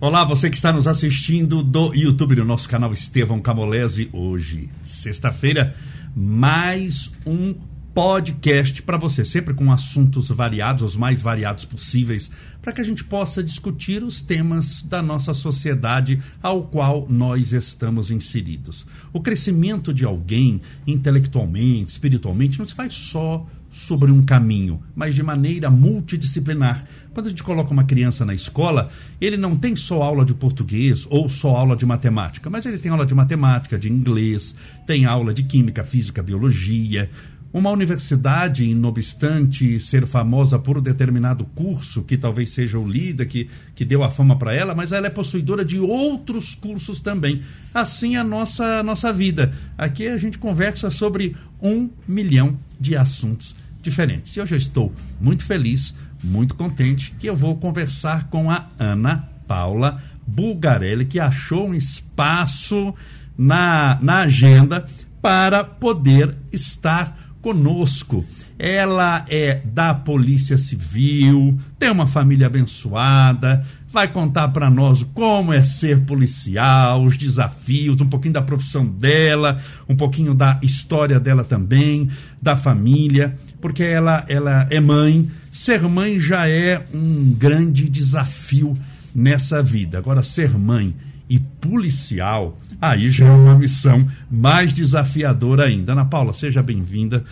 Olá, você que está nos assistindo do YouTube, no nosso canal Estevão Camolese. Hoje, sexta-feira, mais um podcast para você, sempre com assuntos variados, os mais variados possíveis, para que a gente possa discutir os temas da nossa sociedade ao qual nós estamos inseridos. O crescimento de alguém, intelectualmente, espiritualmente, não se faz só sobre um caminho, mas de maneira multidisciplinar. Quando a gente coloca uma criança na escola, ele não tem só aula de português ou só aula de matemática, mas ele tem aula de matemática, de inglês, tem aula de química, física, biologia. Uma universidade, não obstante ser famosa por um determinado curso, que talvez seja o líder que, que deu a fama para ela, mas ela é possuidora de outros cursos também. Assim a nossa, nossa vida. Aqui a gente conversa sobre um milhão de assuntos diferentes. E hoje eu estou muito feliz, muito contente que eu vou conversar com a Ana Paula Bulgarelli, que achou um espaço na, na agenda para poder estar conosco. Ela é da Polícia Civil, tem uma família abençoada, vai contar para nós como é ser policial, os desafios, um pouquinho da profissão dela, um pouquinho da história dela também, da família, porque ela, ela é mãe. Ser mãe já é um grande desafio nessa vida. Agora, ser mãe e policial, aí já é uma missão mais desafiadora ainda. Ana Paula, seja bem-vinda.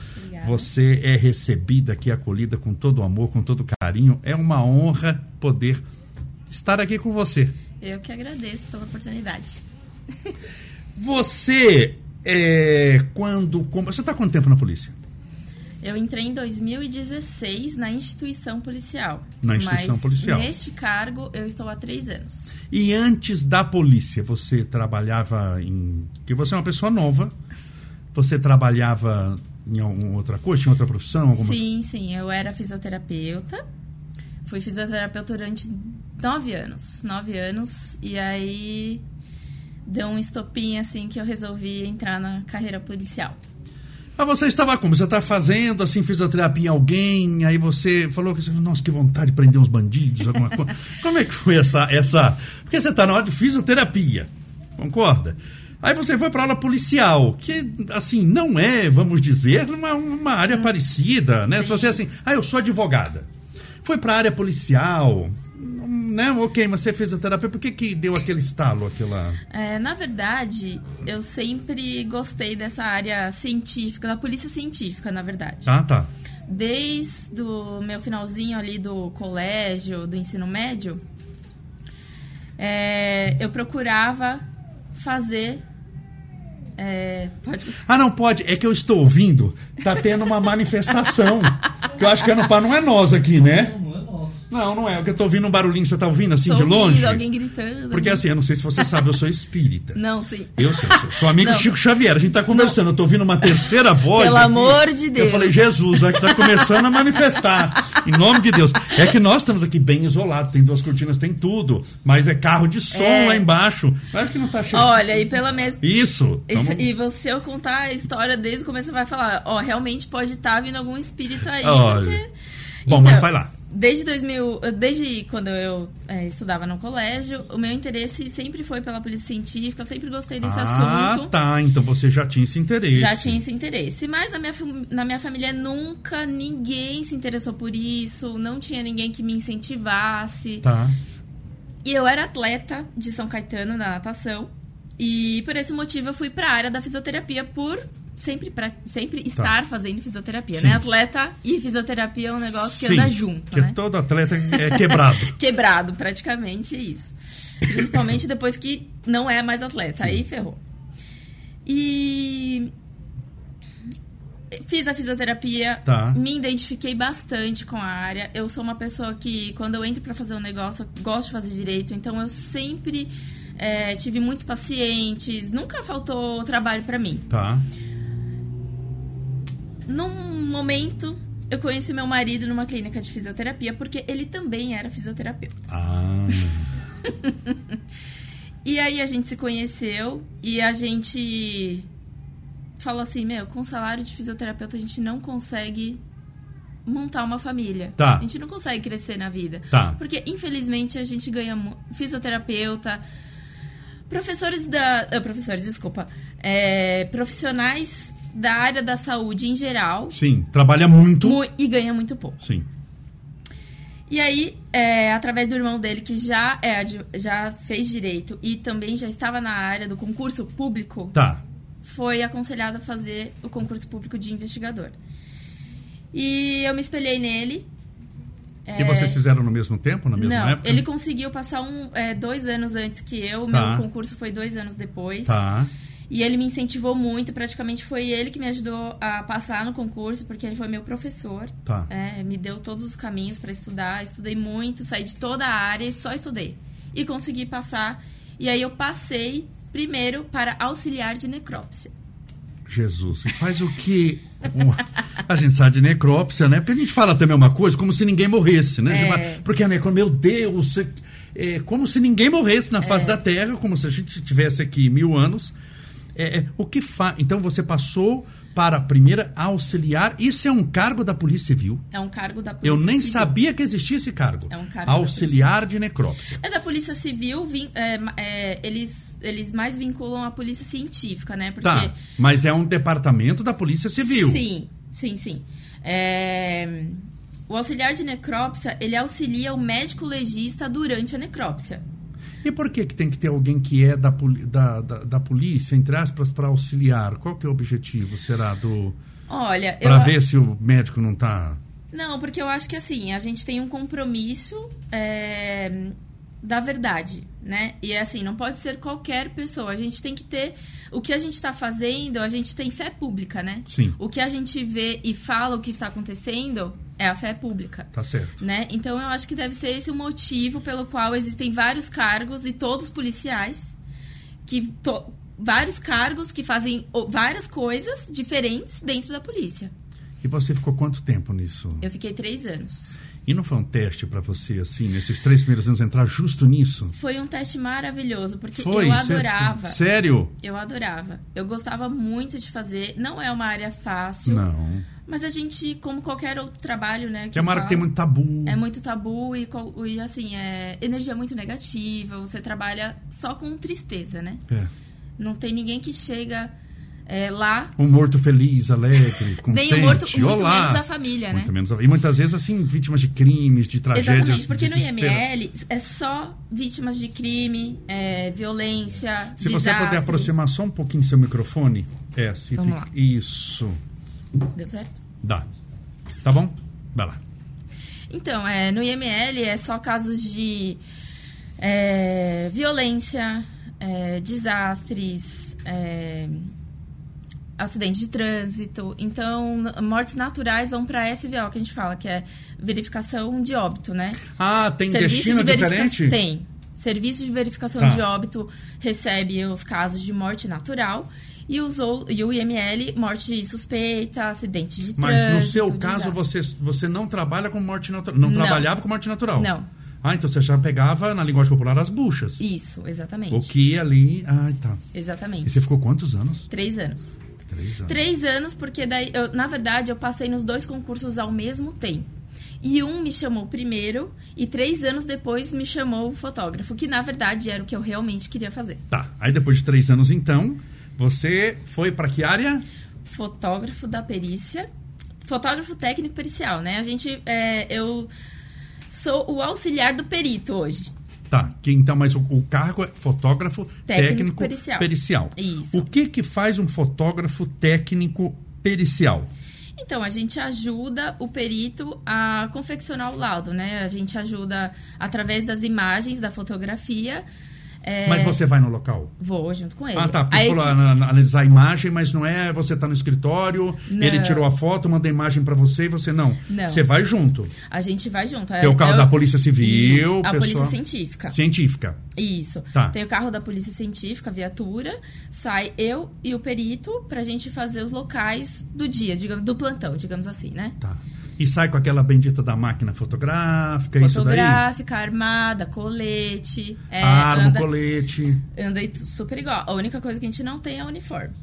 Você é recebida aqui, acolhida com todo o amor, com todo o carinho. É uma honra poder estar aqui com você. Eu que agradeço pela oportunidade. Você, é, quando. Você está quanto tempo na polícia? Eu entrei em 2016 na instituição policial. Na instituição mas policial. Neste cargo, eu estou há três anos. E antes da polícia, você trabalhava em. Porque você é uma pessoa nova. Você trabalhava em alguma outra coisa? Tinha outra profissão? Alguma... Sim, sim. Eu era fisioterapeuta. Fui fisioterapeuta durante nove anos. Nove anos. E aí deu um estopim assim que eu resolvi entrar na carreira policial. Ah, você estava como? Você está fazendo assim fisioterapia em alguém, aí você falou que nossa, que vontade de prender uns bandidos, alguma coisa. como é que foi essa essa? Porque você está na hora de fisioterapia. Concorda? Aí você foi para aula policial, que assim não é, vamos dizer, uma, uma área hum. parecida, né? Se você é assim, ah, eu sou advogada. Foi para a área policial, né? Ok, mas você fez a terapia, por que, que deu aquele estalo, aquela... É, na verdade, eu sempre gostei dessa área científica, da polícia científica, na verdade. Ah, tá. Desde o meu finalzinho ali do colégio, do ensino médio, é, eu procurava fazer é, pode... Ah, não pode. É que eu estou ouvindo. Tá tendo uma manifestação. que eu acho que é no não é nós aqui, né? Não, não é. Eu tô ouvindo um barulhinho, você tá ouvindo assim tô de longe? Ouvindo, alguém gritando. Porque assim, eu não sei se você sabe, eu sou espírita. Não, sim. Eu sei, sou, sou amigo não. Chico Xavier. A gente tá conversando, não. eu tô ouvindo uma terceira voz. Pelo aqui, amor de Deus. Eu falei, Jesus, é que tá começando a manifestar. em nome de Deus. É que nós estamos aqui bem isolados, tem duas cortinas, tem tudo. Mas é carro de som é. lá embaixo. Mas que não tá cheio. Olha, e pela mesma. Isso. Vamos... E você eu contar a história desde o começo, você vai falar, ó, realmente pode estar tá vindo algum espírito aí. Olha. Porque... Bom, então, mas vai lá desde 2000, desde quando eu é, estudava no colégio, o meu interesse sempre foi pela polícia científica, eu sempre gostei desse ah, assunto. Ah, tá, então você já tinha esse interesse. Já tinha esse interesse, mas na minha, na minha família nunca ninguém se interessou por isso, não tinha ninguém que me incentivasse. Tá. E eu era atleta de São Caetano na natação, e por esse motivo eu fui para a área da fisioterapia por sempre, pra, sempre estar tá. fazendo fisioterapia, Sim. né? Atleta e fisioterapia é um negócio que Sim, anda junto, que né? todo atleta é quebrado. quebrado, praticamente isso. Principalmente depois que não é mais atleta, Sim. aí ferrou. E fiz a fisioterapia, tá. me identifiquei bastante com a área. Eu sou uma pessoa que, quando eu entro para fazer um negócio, eu gosto de fazer direito, então eu sempre é, tive muitos pacientes, nunca faltou trabalho para mim. Tá num momento, eu conheci meu marido numa clínica de fisioterapia, porque ele também era fisioterapeuta. Ah. e aí a gente se conheceu e a gente falou assim, meu, com salário de fisioterapeuta a gente não consegue montar uma família. Tá. A gente não consegue crescer na vida. Tá. Porque, infelizmente, a gente ganha fisioterapeuta, professores da. ah, professores, desculpa. é, profissionais da área da saúde em geral Sim, trabalha muito. mu- e ganha muito pouco. Sim. E aí, é, através do irmão dele, que já, é, já fez direito e também já estava na área do concurso público, Tá. foi aconselhado a fazer o concurso público de investigador. E eu me espelhei nele. E vocês fizeram no mesmo tempo, na mesma É. Não, época? ele conseguiu passar um, é, dois anos antes que eu. Tá. Meu concurso foi dois anos depois. Tá. E ele me incentivou muito. Praticamente foi ele que me ajudou a passar no concurso, porque ele foi meu professor. Tá. É, me deu todos os caminhos para estudar. Estudei muito, saí de toda a área e só estudei. E consegui passar. E aí eu passei primeiro para auxiliar de necrópsia. Jesus, faz o que? a gente sabe de necrópsia, né? Porque a gente fala também uma coisa, como se ninguém morresse, né? É. fala, Porque a necrópsia, meu Deus, é, é como se ninguém morresse na É. face da Terra, como se a gente tivesse aqui mil anos. É, é, o que faz? Então você passou para a primeira auxiliar. Isso é um cargo da Polícia Civil. É um cargo da Polícia Eu nem Civil. sabia que existia esse cargo. É um cargo auxiliar de necrópsia. É da Polícia Civil, vin- é, é, eles, eles mais vinculam a Polícia Científica, né? Porque Tá. Mas é um departamento da Polícia Civil. Sim, sim, sim. É, O auxiliar de necrópsia, ele auxilia o médico legista durante a necrópsia. E por que, que tem que ter alguém que é da, da, da, da polícia, entre aspas, para auxiliar? Qual que é o objetivo? Será do. Olha, eu... Para ver se o médico não tá. Não, porque eu acho que assim, a gente tem um compromisso é, da verdade, né? E assim, não pode ser qualquer pessoa. A gente tem que ter. O que a gente está fazendo, a gente tem fé pública, né? Sim. O que a gente vê e fala o que está acontecendo é a fé pública. Tá certo. Né? Então eu acho que deve ser esse o motivo pelo qual existem vários cargos e todos policiais que to- vários cargos que fazem várias coisas diferentes dentro da polícia. E você ficou quanto tempo nisso? Eu fiquei três anos. E não foi um teste para você, assim, nesses três primeiros anos, entrar justo nisso? Foi um teste maravilhoso porque Foi? eu adorava. Sério? Eu adorava. Eu gostava muito de fazer. Não é uma área fácil, Não. Mas a gente, como qualquer outro trabalho, né? Que é uma área que tem muito tabu. É muito tabu e, e, assim, é energia muito negativa. Você trabalha só com tristeza, né? É. Não tem ninguém que chega é, lá, Um morto feliz, alegre, contente. nem o morto, muito Olá. menos a família, né? Muito menos a- E muitas vezes, assim, vítimas de crimes, de tragédias. Exatamente, porque no. IML é só vítimas de crime, é, violência, Se você desastre. puder aproximar só um pouquinho seu microfone. É, se Vamos lá. Isso. Deu certo? Dá. Tá bom? Vai lá. Então, é, no IML é só casos de é, violência, é, desastres, é, acidentes de trânsito. Então, mortes naturais vão para SVO, que a gente fala, que é verificação de óbito, né? Ah, tem destino verifica- diferente? Tem. Serviço de verificação Tá. de óbito recebe os casos de morte natural e, os, ou- e o IML, morte suspeita, acidente de Mas trânsito. no seu caso, desastre. você, você não trabalha com morte natural. Não, Não. trabalhava com morte natural? Não. Ah, então você já pegava, na linguagem popular, as buchas. Isso, exatamente. O que ali. Ah, tá. E Exatamente. você ficou quantos anos? Três anos. Três anos. Três anos, porque daí, eu, na verdade, eu passei nos dois concursos ao mesmo tempo. E um me chamou primeiro, e três anos depois me chamou o fotógrafo, que na verdade era o que eu realmente queria fazer. Tá. Aí depois de três anos, então, você foi pra que área? Fotógrafo da perícia, fotógrafo técnico pericial, né? A gente, é, eu sou o auxiliar do perito hoje. Tá. Que, então, mas o, o cargo é fotógrafo técnico, Técnico pericial. pericial. Isso. O que que faz um fotógrafo técnico pericial? Então, a gente ajuda o perito a confeccionar o laudo, né? A gente ajuda através das imagens da fotografia. É, Mas você vai no local? Vou junto com ele. Ah, tá. Porque você falou equipe- ana- analisar a imagem, mas não é você tá no escritório, Não. ele tirou a foto, manda a imagem pra você e você não. Não. Você vai junto. A gente vai junto. Tem o carro da Polícia Civil, Isso, a pessoal- Polícia Científica. Científica. Isso. Tá. Tem o carro da Polícia Científica, viatura. Sai eu e o perito pra gente fazer os locais do dia, digamos, do plantão, digamos assim, né? Tá. E sai com aquela bendita da máquina fotográfica, isso daí? Fotográfica, armada, colete. é, Arma, anda, colete. anda tu- super igual. A única coisa que a gente não tem é o uniforme.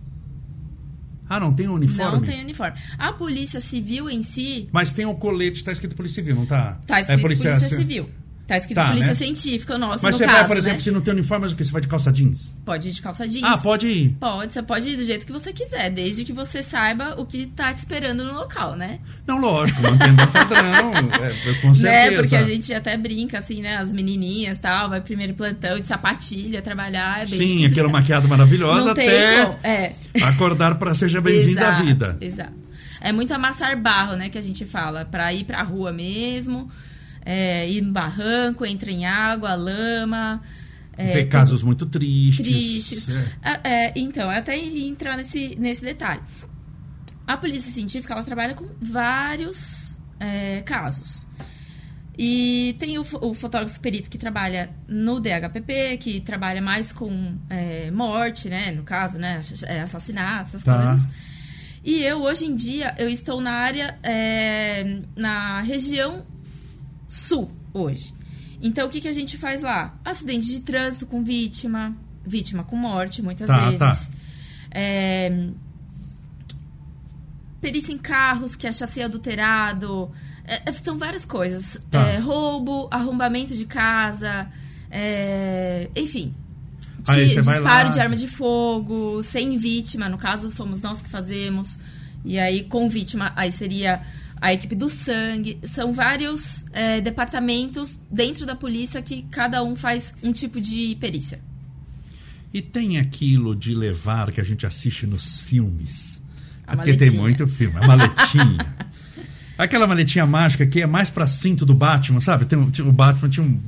Ah, não tem uniforme? Não tem uniforme. A Polícia Civil em si. Mas tem o colete, tá escrito Polícia Civil, não tá? Tá escrito é Polícia, Polícia Civil. Tá escrito tá, Polícia né? Científica, nosso, Mas você caso, vai, por exemplo, né? se não tem uniforme, mas o que? Você vai de calça jeans? Pode ir de calça jeans. Ah, pode ir? Pode, você pode ir do jeito que você quiser, desde que você saiba o que tá te esperando no local, né? Não, lógico, mantendo o padrão, é, com certeza. Né? Porque a gente até brinca, assim, né? As menininhas tal, vai primeiro plantão de sapatilha, trabalhar, é bem Sim, aquela maquiada maravilhosa não até tem, é. acordar para seja bem-vindo à vida. Exato. É muito amassar barro, né, que a gente fala, para ir pra rua mesmo é, ir no barranco, entra em água, lama. É, Vê casos muito tristes. Tristes. É. É, então, até entrar nesse, nesse detalhe. A polícia científica ela trabalha com vários é, casos. E tem o, o, fotógrafo perito que trabalha no DHPP, que trabalha mais com é, morte, né? No caso, né? É, assassinato, essas tá. coisas. E eu, hoje em dia, eu estou na área, é, na região sul hoje. Então, o que, que a gente faz lá? Acidente de trânsito com vítima, vítima com morte, muitas tá, vezes. Tá. É, perícia em carros, que é chassi adulterado. É, é são várias coisas. Tá. É, roubo, arrombamento de casa, é, enfim. Aí de, disparo lá. de arma de fogo, sem vítima, no caso somos nós que fazemos. E aí, com vítima, aí seria a equipe do sangue. São vários é, departamentos dentro da polícia que cada um faz um tipo de perícia. E tem aquilo de levar que a gente assiste nos filmes. A porque maletinha. tem muito filme, a maletinha. Aquela maletinha mágica que é mais pra cinto do Batman, sabe? Tem, o Batman tinha um,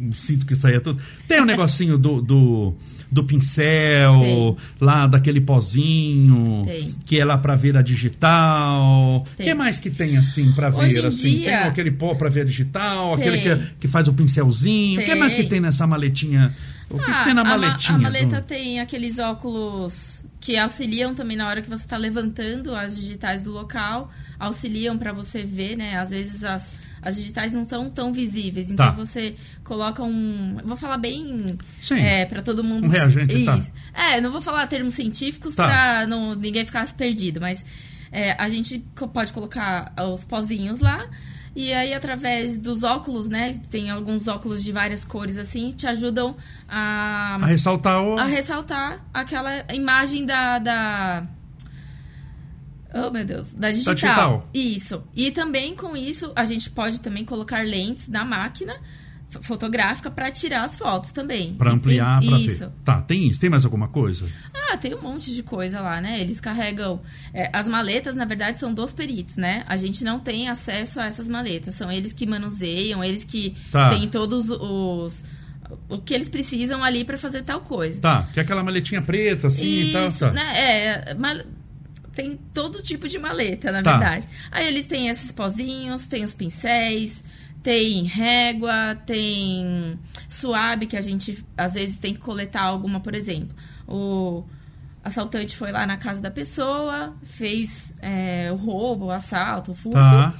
um cinto que saía tudo. Tem um negocinho do, do do pincel, Tem. lá daquele pozinho, tem. que é lá para ver a digital. O que mais que tem assim para ver assim? Dia, tem aquele pó para ver a digital, tem. aquele que, que faz o pincelzinho. O que mais que tem nessa maletinha? O que, ah, que tem na maletinha? A, a maleta do... tem aqueles óculos que auxiliam também na hora que você está levantando as digitais do local, auxiliam para você ver, né? Às vezes as as digitais não são tão visíveis. Então tá. você coloca um. Vou falar bem é, para todo mundo. Um reagente, tá. É, não vou falar termos científicos tá. para não, ninguém ficar perdido, mas é, a gente pode colocar os pozinhos lá. E aí, através dos óculos, né? Tem alguns óculos de várias cores, assim, te ajudam a... A ressaltar o... A ressaltar aquela imagem da, da Oh, meu Deus. Da digital. da digital. Isso. E também com isso, a gente pode também colocar lentes na máquina fotográfica para tirar as fotos também. Para ampliar, para ver. Tá, tem isso. Tem mais alguma coisa? Ah, tem um monte de coisa lá, né? Eles carregam... É, as maletas, na verdade, são dos peritos, né? A gente não tem acesso a essas maletas. São eles que manuseiam, eles que tá. têm todos os o que eles precisam ali para fazer tal coisa. Tá, que é aquela maletinha preta, assim Isso, e tal. Tá. Né? É, tem todo tipo de maleta, na tá. verdade. Aí eles têm esses pozinhos, tem os pincéis, tem régua, tem suave, que a gente às vezes tem que coletar alguma, por exemplo. O assaltante foi lá na casa da pessoa, fez é, o roubo, o assalto, o furto. Tá.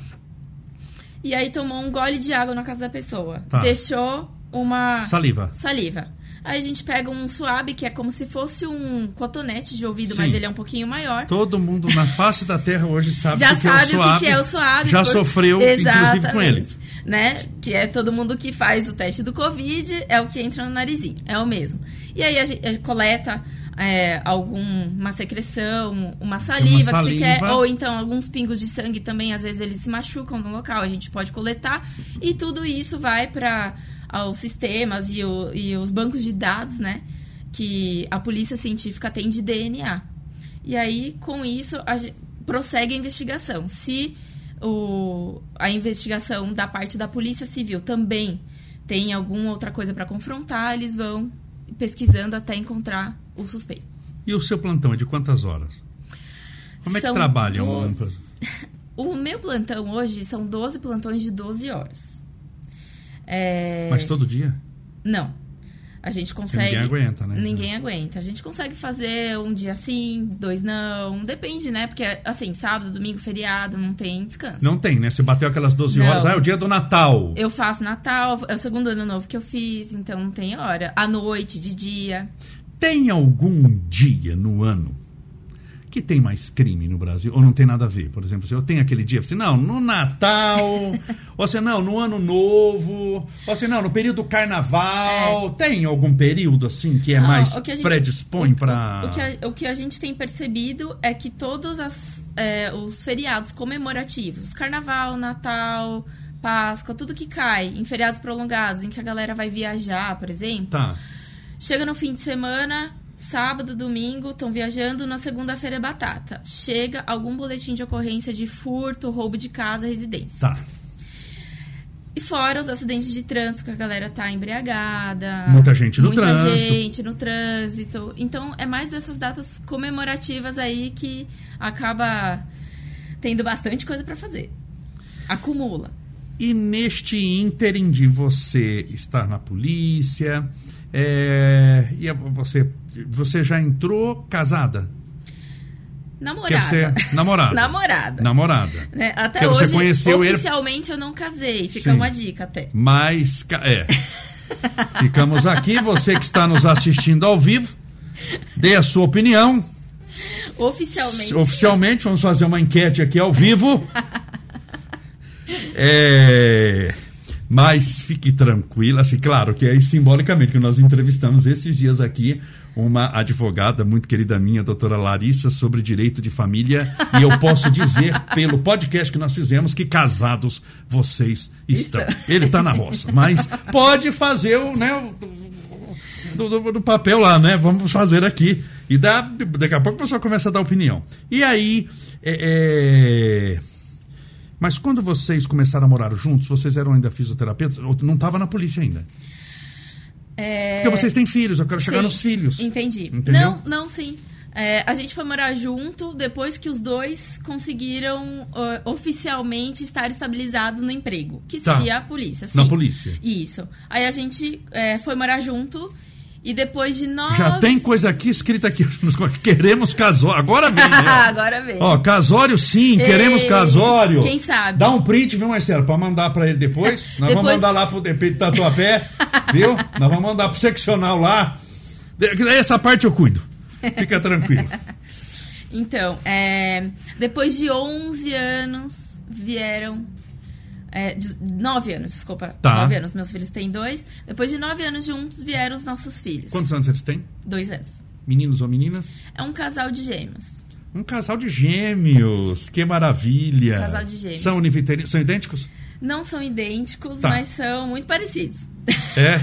E aí tomou um gole de água na casa da pessoa. Tá. Deixou uma. Saliva. Saliva. Aí a gente pega um suave, que é como se fosse um cotonete de ouvido, Sim. mas ele é um pouquinho maior. Todo mundo na face da terra hoje sabe Já o que sabe é o suave. o que é o suave. Já por... sofreu, inclusive, com ele. Né? Que é todo mundo que faz o teste do Covid, é o que entra no narizinho. É o mesmo. E aí a gente, a gente coleta é, alguma secreção, uma saliva, uma saliva. que você quer, ou então alguns pingos de sangue também, às vezes eles se machucam no local, a gente pode coletar. E tudo isso vai para aos sistemas e, o, e os bancos de dados, né? Que a polícia científica tem de DNA. E aí, com isso, a, prossegue a investigação. Se o, a investigação da parte da Polícia Civil também tem alguma outra coisa para confrontar, eles vão pesquisando até encontrar o suspeito. E o seu plantão é de quantas horas? Como é que trabalha? Doze... O meu plantão hoje são 12 plantões de 12 horas. É... Mas todo dia? Não. A gente consegue. ninguém aguenta, né? Ninguém aguenta. A gente consegue fazer um dia sim, dois não. Depende, né? Porque, assim, sábado, domingo, feriado, não tem descanso. Não tem, né? Você bateu aquelas 12 não. horas. Ah, é o dia do Natal. Eu faço Natal, é o segundo ano novo que eu fiz, então não tem hora. À noite, de dia. Tem algum dia no ano que tem mais crime no Brasil? Ou não tem nada a ver? Por exemplo, eu tenho aquele dia, assim, não, no Natal, ou assim, não, no Ano Novo, ou assim, não, no período do Carnaval. É. Tem algum período, assim, que é não, mais que gente, predispõe para... O, o, que a, o que a gente tem percebido é que todos as, é, os feriados comemorativos, Carnaval, Natal, Páscoa, tudo que cai em feriados prolongados, em que a galera vai viajar, por exemplo... Tá. Chega no fim de semana, sábado, domingo, estão viajando, na segunda-feira é batata. Chega algum boletim de ocorrência de furto, roubo de casa, residência. Tá. E fora os acidentes de trânsito, que a galera tá embriagada. Muita gente no muita trânsito. Muita gente no trânsito. Então, é mais dessas datas comemorativas aí que acaba tendo bastante coisa para fazer. Acumula. E neste ínterim de você estar na polícia, é, e você você já entrou casada? Namorada. Ser namorada. namorada. Namorada. Né? Até Porque hoje, você conheceu oficialmente ele... eu não casei. Fica Sim. uma dica até. Mas, é. Ficamos aqui. Você que está nos assistindo ao vivo, dê a sua opinião. Oficialmente. Oficialmente, vamos fazer uma enquete aqui ao vivo. é... Mas fique tranquila, assim, claro que é simbolicamente que nós entrevistamos esses dias aqui uma advogada muito querida minha, a doutora Larissa, sobre direito de família. E eu posso dizer, pelo podcast que nós fizemos, que casados vocês estão. Ele está na roça, mas pode fazer o, né, do, do, do, papel lá, né? Vamos fazer aqui. E dá, daqui a pouco a pessoa começa a dar opinião. E aí. É, é... Mas quando vocês começaram a morar juntos, vocês eram ainda fisioterapeutas? Não estava na polícia ainda? É... Porque vocês têm filhos, eu quero chegar sim, nos filhos. Entendi. Entendeu? Não, não, sim. É, a gente foi morar junto depois que os dois conseguiram uh, oficialmente estar estabilizados no emprego, que tá. seria tá. a polícia. Sim. Na polícia. Isso. Aí a gente é, foi morar junto e depois de nove... Já tem coisa aqui escrita aqui. Queremos casório. Agora vem, né? Agora vem. Ó, casório sim, Ei, queremos casório. Quem sabe? Dá um print, viu, Marcelo? Pra mandar pra ele depois. Nós depois... vamos mandar lá pro DP de Tatuapé, viu? Nós vamos mandar pro seccional lá. Essa parte eu cuido. Fica tranquilo. então, é, depois de 11 anos, vieram é, nove anos, desculpa. Tá. Nove anos. Meus filhos têm dois. Depois de nove anos juntos, vieram os nossos filhos. Quantos anos eles têm? Dois anos. Meninos ou meninas? É um casal de gêmeos. Um casal de gêmeos. Que maravilha. Um casal de gêmeos. São, são idênticos? Não são idênticos, tá. mas são muito parecidos. É?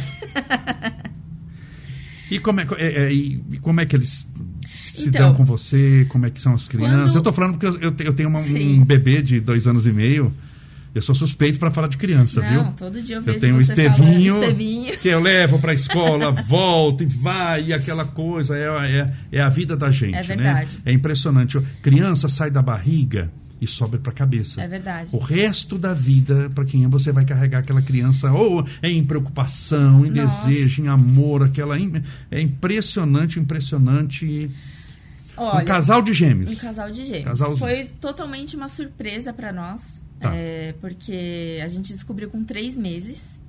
e, como é, é, é, e como é que eles se então, dão com você? Como é que são as crianças? Quando... Eu tô falando porque eu, eu tenho uma, um bebê de dois anos e meio. Eu sou suspeito para falar de criança, Não, viu? todo dia eu vejo Eu tenho o Estevinho, Estevinho, que eu levo para a escola, volta e vai, e aquela coisa. É, é, é a vida da gente, é verdade. né? É impressionante. Criança sai da barriga e sobe para a cabeça. É verdade. O resto da vida, para quem é, você vai carregar aquela criança ou em preocupação, em Nossa. desejo, em amor, aquela é impressionante, impressionante. Olha, um casal de gêmeos. Um casal de gêmeos. Casalzinho. Foi totalmente uma surpresa para nós. Tá. É, porque a gente descobriu com três meses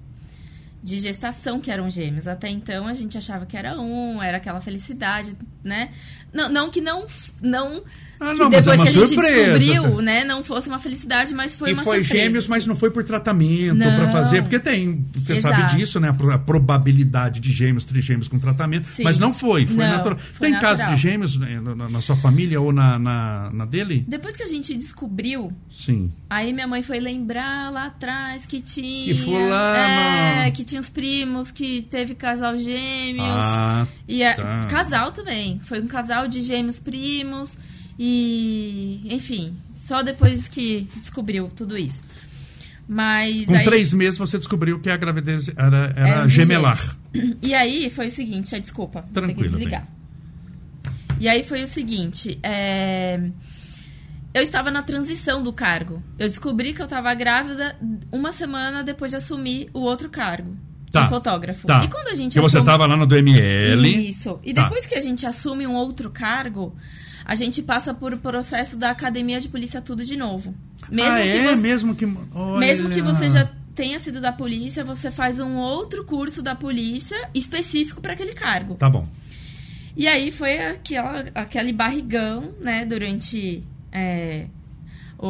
de gestação que eram gêmeos. Até então a gente achava que era um, era aquela felicidade, né? Não, não que não. não ah, não, que depois é que a gente surpresa. descobriu, né, não fosse uma felicidade, mas foi e uma foi surpresa. gêmeos, mas não foi por tratamento para fazer, porque tem, você Exato. sabe disso, né, a probabilidade de gêmeos, trigêmeos com tratamento, Sim. mas não foi, foi não, natural. Foi tem natural. caso de gêmeos né, na, na, sua família ou na, na, na, dele? Depois que a gente descobriu, Sim. Aí minha mãe foi lembrar lá atrás que tinha, que fulano. é, que tinha os primos que teve casal gêmeos. Ah, e tá. casal também, foi um casal de gêmeos primos. E, enfim, só depois que descobriu tudo isso. Mas. Com aí, três meses você descobriu que a gravidez era, era, era gemelar. E aí foi o seguinte, aí, desculpa, Tranquilo, vou desligar. Bem. E aí foi o seguinte, é, eu estava na transição do cargo. Eu descobri que eu estava grávida uma semana depois de assumir o outro cargo. Tá, de fotógrafo. Tá. E quando a gente que assume... você estava lá no DML. Isso. E tá. depois que a gente assume um outro cargo, a gente passa por processo da academia de polícia tudo de novo. Mesmo ah, que é? Você, mesmo que... Olha. Mesmo que você já tenha sido da polícia, você faz um outro curso da polícia específico para aquele cargo. Tá bom. E aí foi aquela, aquele barrigão, né, durante é,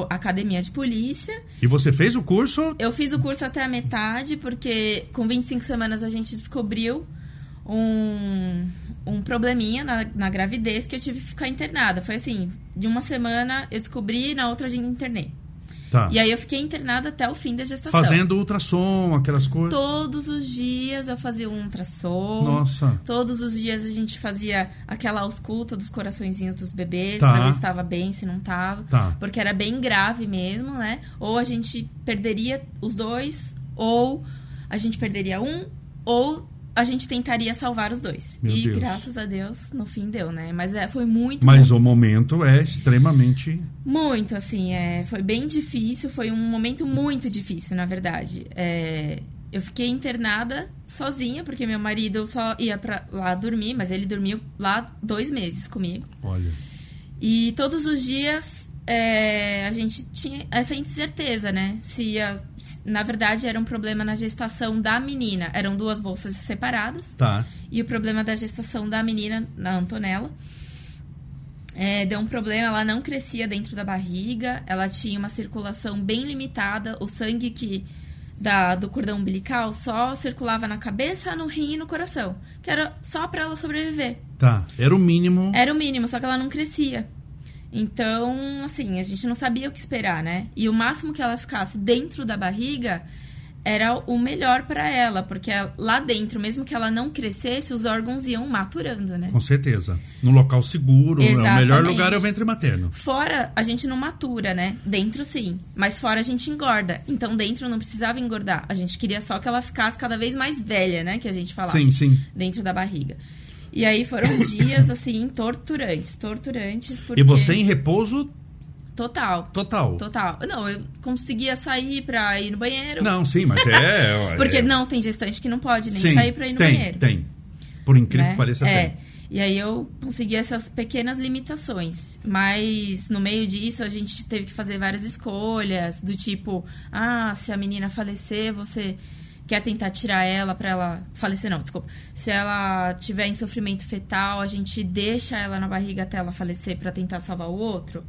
academia de polícia. E você fez o curso? Eu fiz o curso até a metade, porque com 25 semanas a gente descobriu um, um probleminha na, na gravidez que eu tive que ficar internada. Foi assim, de uma semana eu descobri, na outra a gente internei. Tá. E aí eu fiquei internada até o fim da gestação. Fazendo ultrassom, aquelas coisas? Todos os dias eu fazia um ultrassom. Nossa. Todos os dias a gente fazia aquela ausculta dos coraçõezinhos dos bebês tá. pra ver se estava bem, se não estava. Tá. Porque era bem grave mesmo, né? Ou a gente perderia os dois, ou a gente perderia um, ou a gente tentaria salvar os dois. Meu e Deus. graças a Deus, no fim deu, né? Mas é, foi muito. Mas o momento é extremamente. Muito, assim, é, foi bem difícil, foi um momento muito difícil, na verdade. É, eu fiquei internada sozinha, porque meu marido só ia pra lá dormir, mas ele dormiu lá dois meses comigo. Olha. E todos os dias é, a gente tinha essa incerteza, né? Se, a, se, na verdade era um problema na gestação da menina. Eram duas bolsas separadas. Tá. E o problema da gestação da menina, na Antonella, é, deu um problema. Ela não crescia dentro da barriga. Ela tinha uma circulação bem limitada. O sangue que da, do cordão umbilical só circulava na cabeça, no rim e no coração. Que era só para ela sobreviver. Tá. Era o mínimo. Era o mínimo, só que ela não crescia. Então, assim, a gente não sabia o que esperar, né? E o máximo que ela ficasse dentro da barriga era o melhor para ela, porque lá dentro, mesmo que ela não crescesse, os órgãos iam maturando, né? Com certeza. No local seguro, Exatamente. o melhor lugar é o ventre materno. Fora, a gente não matura, né? Dentro sim, mas fora a gente engorda. Então dentro não precisava engordar. A gente queria só que ela ficasse cada vez mais velha, né? Que a gente falava. Sim, sim. Dentro da barriga. E aí foram dias, assim, torturantes, torturantes, porque... E você em repouso Total. Total. Total. Não, eu conseguia sair pra ir no banheiro. Não, sim, mas é. Porque é... não, tem gestante que não pode nem sim, sair pra ir no tem, banheiro. Tem. Por incrível né? que pareça, é. tem. E aí eu consegui essas pequenas limitações. Mas no meio disso a gente teve que fazer várias escolhas, do tipo, ah, se a menina falecer, você quer tentar tirar ela para ela falecer, não, desculpa. Se ela tiver em sofrimento fetal, a gente deixa ela na barriga até ela falecer para tentar salvar o outro.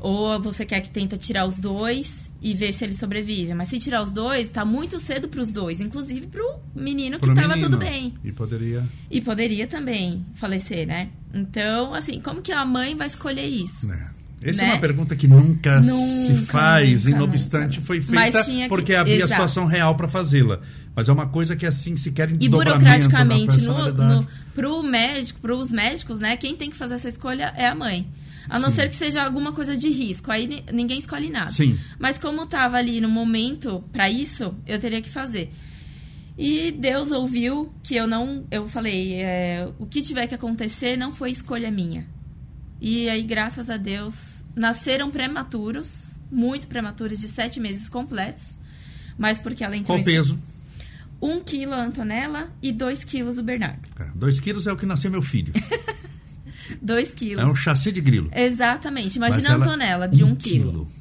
Ou você quer que tenta tirar os dois e ver se ele sobrevive. Mas se tirar os dois, tá muito cedo para os dois, inclusive pro menino pro que menino. tava tudo bem. E poderia. E poderia também falecer, né? Então, assim, como que a mãe vai escolher isso? É. Essa né? é uma pergunta que nunca, nunca se faz, nunca, inobstante nunca. foi feita porque havia Exato. situação real para fazê-la. Mas é uma coisa que assim se quer E burocraticamente, no, no, pro médico, pros médicos, né, quem tem que fazer essa escolha é a mãe. A não Sim. ser que seja alguma coisa de risco, aí ninguém escolhe nada. Sim. Mas como tava ali no momento para isso, eu teria que fazer. E Deus ouviu que eu não. Eu falei: é, o que tiver que acontecer não foi escolha minha e aí, graças a Deus, nasceram prematuros, muito prematuros, de sete meses completos. Mas porque ela entrou Qual peso? Um quilo a Antonella e dois quilos o Bernardo. É, dois quilos é o que nasceu meu filho. dois quilos. É um chassi de grilo. Exatamente. Imagina a Antonella, de um, um quilo. quilo.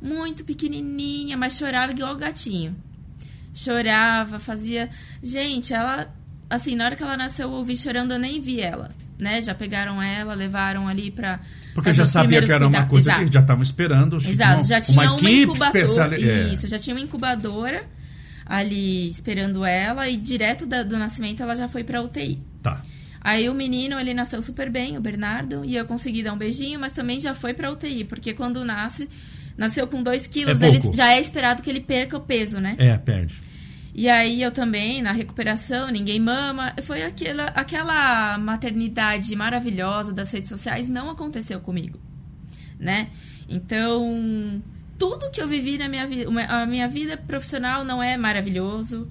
Muito pequenininha, mas chorava igual gatinho. Chorava, fazia... Gente, ela... Assim, na hora que ela nasceu, eu ouvi chorando, eu nem vi ela né? Já pegaram ela, levaram ali para porque já sabia que era uma coisa Exato. que já estavam esperando. Exato, já tinha uma, uma incubadora. É. Isso, já tinha uma incubadora ali esperando ela e direto da, do nascimento ela já foi para UTI. Tá. Aí o menino, ele nasceu super bem, o Bernardo, e eu consegui dar um beijinho, mas também já foi para UTI, porque quando nasce, nasceu com 2 quilos, é ele, já é esperado que ele perca o peso, né? É, perde. E aí eu também, na recuperação, ninguém mama. Foi aquela, aquela maternidade maravilhosa das redes sociais não aconteceu comigo, né? Então, tudo que eu vivi na minha vida, a minha vida profissional não é maravilhoso.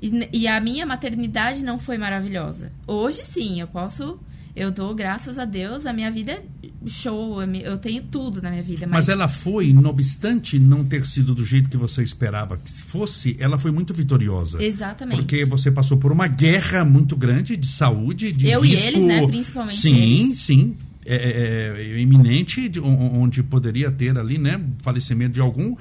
E, e a minha maternidade não foi maravilhosa. Hoje sim, eu posso eu dou graças a Deus, a minha vida é show, eu tenho tudo na minha vida. Mas... mas ela foi, não obstante não ter sido do jeito que você esperava que fosse, ela foi muito vitoriosa. Exatamente. Porque você passou por uma guerra muito grande de saúde, de eu risco. e eles, né? Principalmente sim, eles. Sim, é, é, é, iminente, de, onde poderia ter ali, né, falecimento de algum.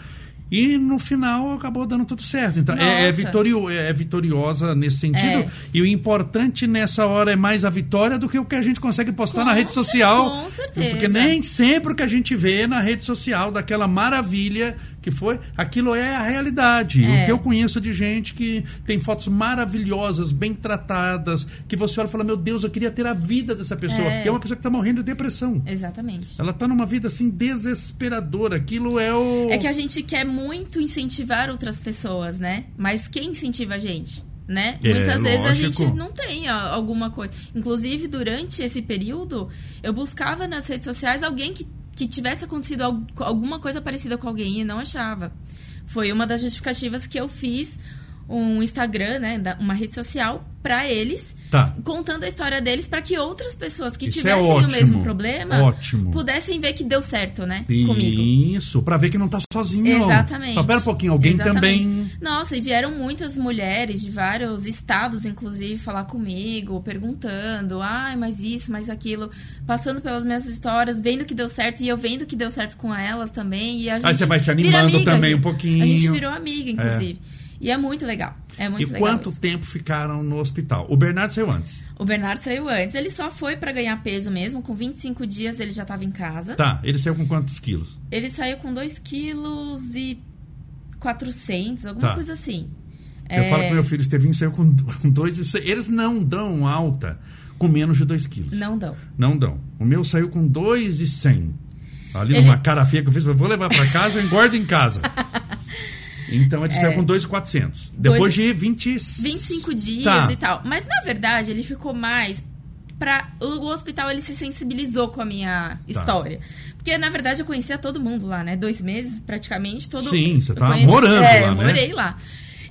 E no final acabou dando tudo certo. Então é, é, vitorio, é vitoriosa nesse sentido. É. E o importante nessa hora é mais a vitória do que o que a gente consegue postar com na rede social. Com certeza. Porque nem sempre o que a gente vê na rede social daquela maravilha que foi, aquilo é a realidade. É. O que eu conheço de gente que tem fotos maravilhosas, bem tratadas, que você olha e fala: Meu Deus, eu queria ter a vida dessa pessoa. É, é uma pessoa que está morrendo de depressão. Exatamente. Ela está numa vida assim desesperadora. Aquilo é o. É que a gente quer muito incentivar outras pessoas, né? Mas quem incentiva a gente? Né? É, Muitas lógico. vezes a gente não tem alguma coisa. Inclusive, durante esse período, eu buscava nas redes sociais alguém que que tivesse acontecido alguma coisa parecida com alguém e não achava. Foi uma das justificativas que eu fiz um Instagram, né, uma rede social para eles Tá. Contando a história deles para que outras pessoas que Isso é tivessem ótimo, o mesmo problema ótimo. pudessem ver que deu certo, né? Comigo. Isso, para ver que não tá sozinho. Exatamente. Mas pera um pouquinho, alguém Exatamente. também. Nossa, e vieram muitas mulheres de vários estados, inclusive, falar comigo, perguntando, ai, mas isso, mas aquilo, passando pelas minhas histórias, vendo que deu certo e eu vendo que deu certo com elas também. E a gente Aí você vai se animando amiga, também a um gente- pouquinho. A gente virou amiga, inclusive. E é muito legal. É muito E legal. quanto isso. tempo ficaram no hospital? O Bernardo saiu antes. O Bernardo saiu antes. Ele só foi pra ganhar peso mesmo. Com 25 dias ele já tava em casa. Tá, ele saiu com quantos quilos? Ele saiu com 2 quilos e 400, alguma Tá. coisa assim. Eu É, falo que meu filho Estevinho saiu com com dois e seis. Eles não dão alta com menos de 2 quilos. Não dão. Não dão. O meu saiu com 2 e 100. Ali Ele- numa cara feia que eu fiz, eu vou levar pra casa, eu engordo em casa. Então ele saiu com 2,400. Depois de 20... 25 dias Tá. e tal. Mas na verdade ele ficou mais pra. O hospital ele se sensibilizou com a minha história. Porque na verdade eu conhecia todo mundo lá, né? Dois meses praticamente. Todo... Sim, você tá conheci- morando é, lá, eu né? morei lá.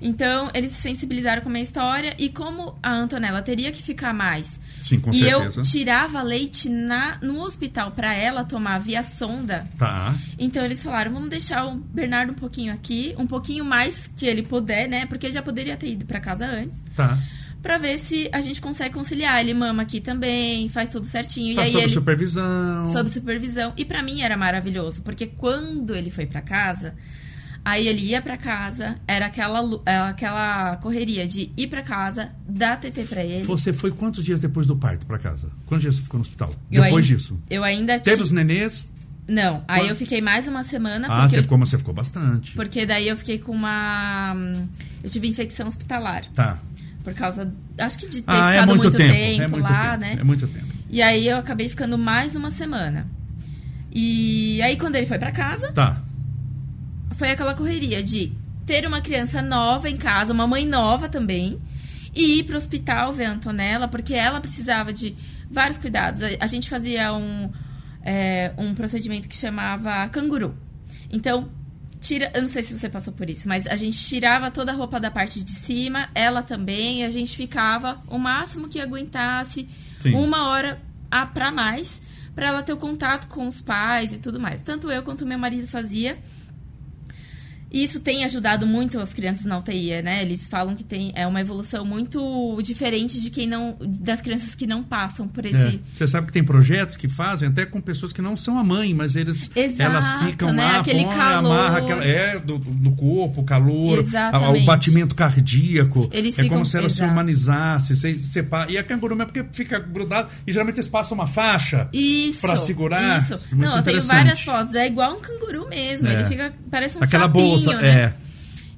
Então, eles se sensibilizaram com a minha história e como a Antonella teria que ficar mais. Sim, com e certeza. eu tirava leite na, no hospital pra ela tomar via sonda. Tá. Então eles falaram, vamos deixar o Bernardo um pouquinho aqui, um pouquinho mais que ele puder, né? Porque já poderia ter ido pra casa antes, Tá. Pra ver se a gente consegue conciliar. Ele mama aqui também, faz tudo certinho. Tá e aí sob ele supervisão. sob supervisão. E pra mim era maravilhoso, porque quando ele foi pra casa, aí ele ia pra casa, era aquela é, aquela correria de ir pra casa, dar TT pra ele. Você foi quantos dias depois do parto pra casa? Quantos dias você ficou no hospital? Eu depois ainda- disso? Eu ainda Teve os nenês? Não, aí Quando- eu fiquei mais uma semana Ah, você eu- ficou, mas você ficou bastante. Porque daí eu fiquei com uma. Eu tive infecção hospitalar. Tá. Por causa. Acho que de ter Ah, ficado é muito, tempo. tempo, é muito lá, tempo. né? É muito tempo. E aí eu acabei ficando mais uma semana. E aí quando ele foi pra casa, Tá. Foi aquela correria de ter uma criança nova em casa, uma mãe nova também, e ir pro hospital ver a Antonella, porque ela precisava de vários cuidados. A, gente fazia um, é, um procedimento que chamava canguru. Então, tira, eu não sei se você passou por isso, mas a gente tirava toda a roupa da parte de cima, ela também, e a gente ficava o máximo que aguentasse, Sim. uma hora a pra mais, pra ela ter o contato com os pais e tudo mais. Tanto eu quanto meu marido fazia. E isso tem ajudado muito as crianças na UTI, né? Eles falam que tem é uma evolução muito diferente de quem não das crianças que não passam por esse É. Você sabe que tem projetos que fazem até com pessoas que não são a mãe, mas eles, Exato, elas ficam né? lá, Aquele põe, calor. amarra aquela, é, do, do corpo, o calor, Exatamente. o batimento cardíaco. Eles é ficam- como se ela se humanizasse, se separa. E a canguru é porque fica grudado e geralmente eles passam uma faixa. Pra segurar? Isso. Muito não, eu tenho várias fotos. É igual um canguru mesmo. É. Ele fica. Parece um Aquela sapinho, bolsa, né? é.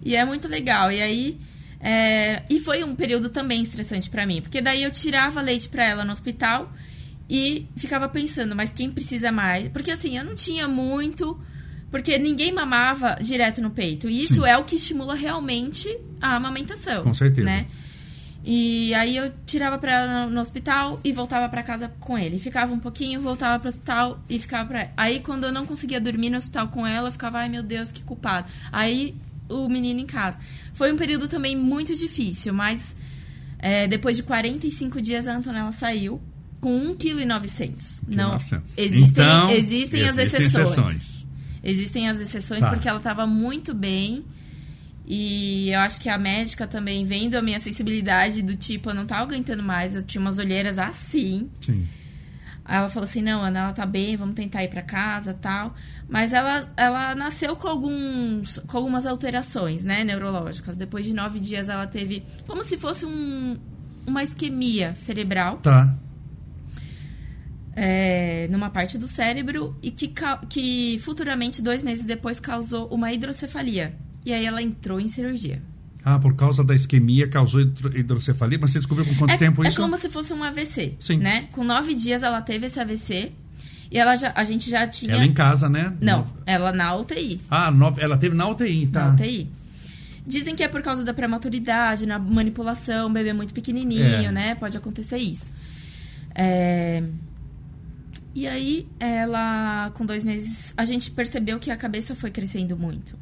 E é muito legal. E aí. é, E foi um período também estressante pra mim. Porque daí eu tirava leite pra ela no hospital e ficava pensando, mas quem precisa mais? Porque assim, eu não tinha muito. Porque ninguém mamava direto no peito. E isso Sim. é o que estimula realmente a amamentação. Com certeza. Né? E aí eu tirava pra ela no, hospital e voltava pra casa com ele. Ficava um pouquinho, voltava pro hospital e ficava pra ela. Aí quando eu não conseguia dormir no hospital com ela, eu ficava, ai meu Deus, que culpado. Aí o menino em casa. Foi um período também muito difícil, mas é, depois de 45 dias a Antonella saiu com 1,9 kg. Não, 900. existem, Então, existem as existem exceções. exceções. Existem as exceções Tá. porque ela estava muito bem. E eu acho que a médica também, vendo a minha sensibilidade do tipo, eu não tava aguentando mais, eu tinha umas olheiras assim. Sim. Aí ela falou assim, não, Ana, ela tá bem, vamos tentar ir para casa tal. Mas ela, ela nasceu com, alguns, com algumas alterações, né, neurológicas. Depois de nove dias ela teve como se fosse um, uma isquemia cerebral. Tá. É, numa parte do cérebro e que, que futuramente, dois meses depois, causou uma hidrocefalia. E aí ela entrou em cirurgia. Ah, por causa da isquemia causou hidrocefalia, mas você descobriu com quanto é, tempo é isso? É como se fosse um AVC, Sim. né? Com nove dias ela teve esse AVC e ela já, a gente já tinha... Ela em casa, né? Não, no... ela na UTI. Ah, nove... ela teve na UTI, tá? Na UTI. Dizem que é por causa da prematuridade, na manipulação, bebê muito pequenininho, É. né? Pode acontecer isso. É... E aí, ela, com dois meses, a gente percebeu que a cabeça foi crescendo muito.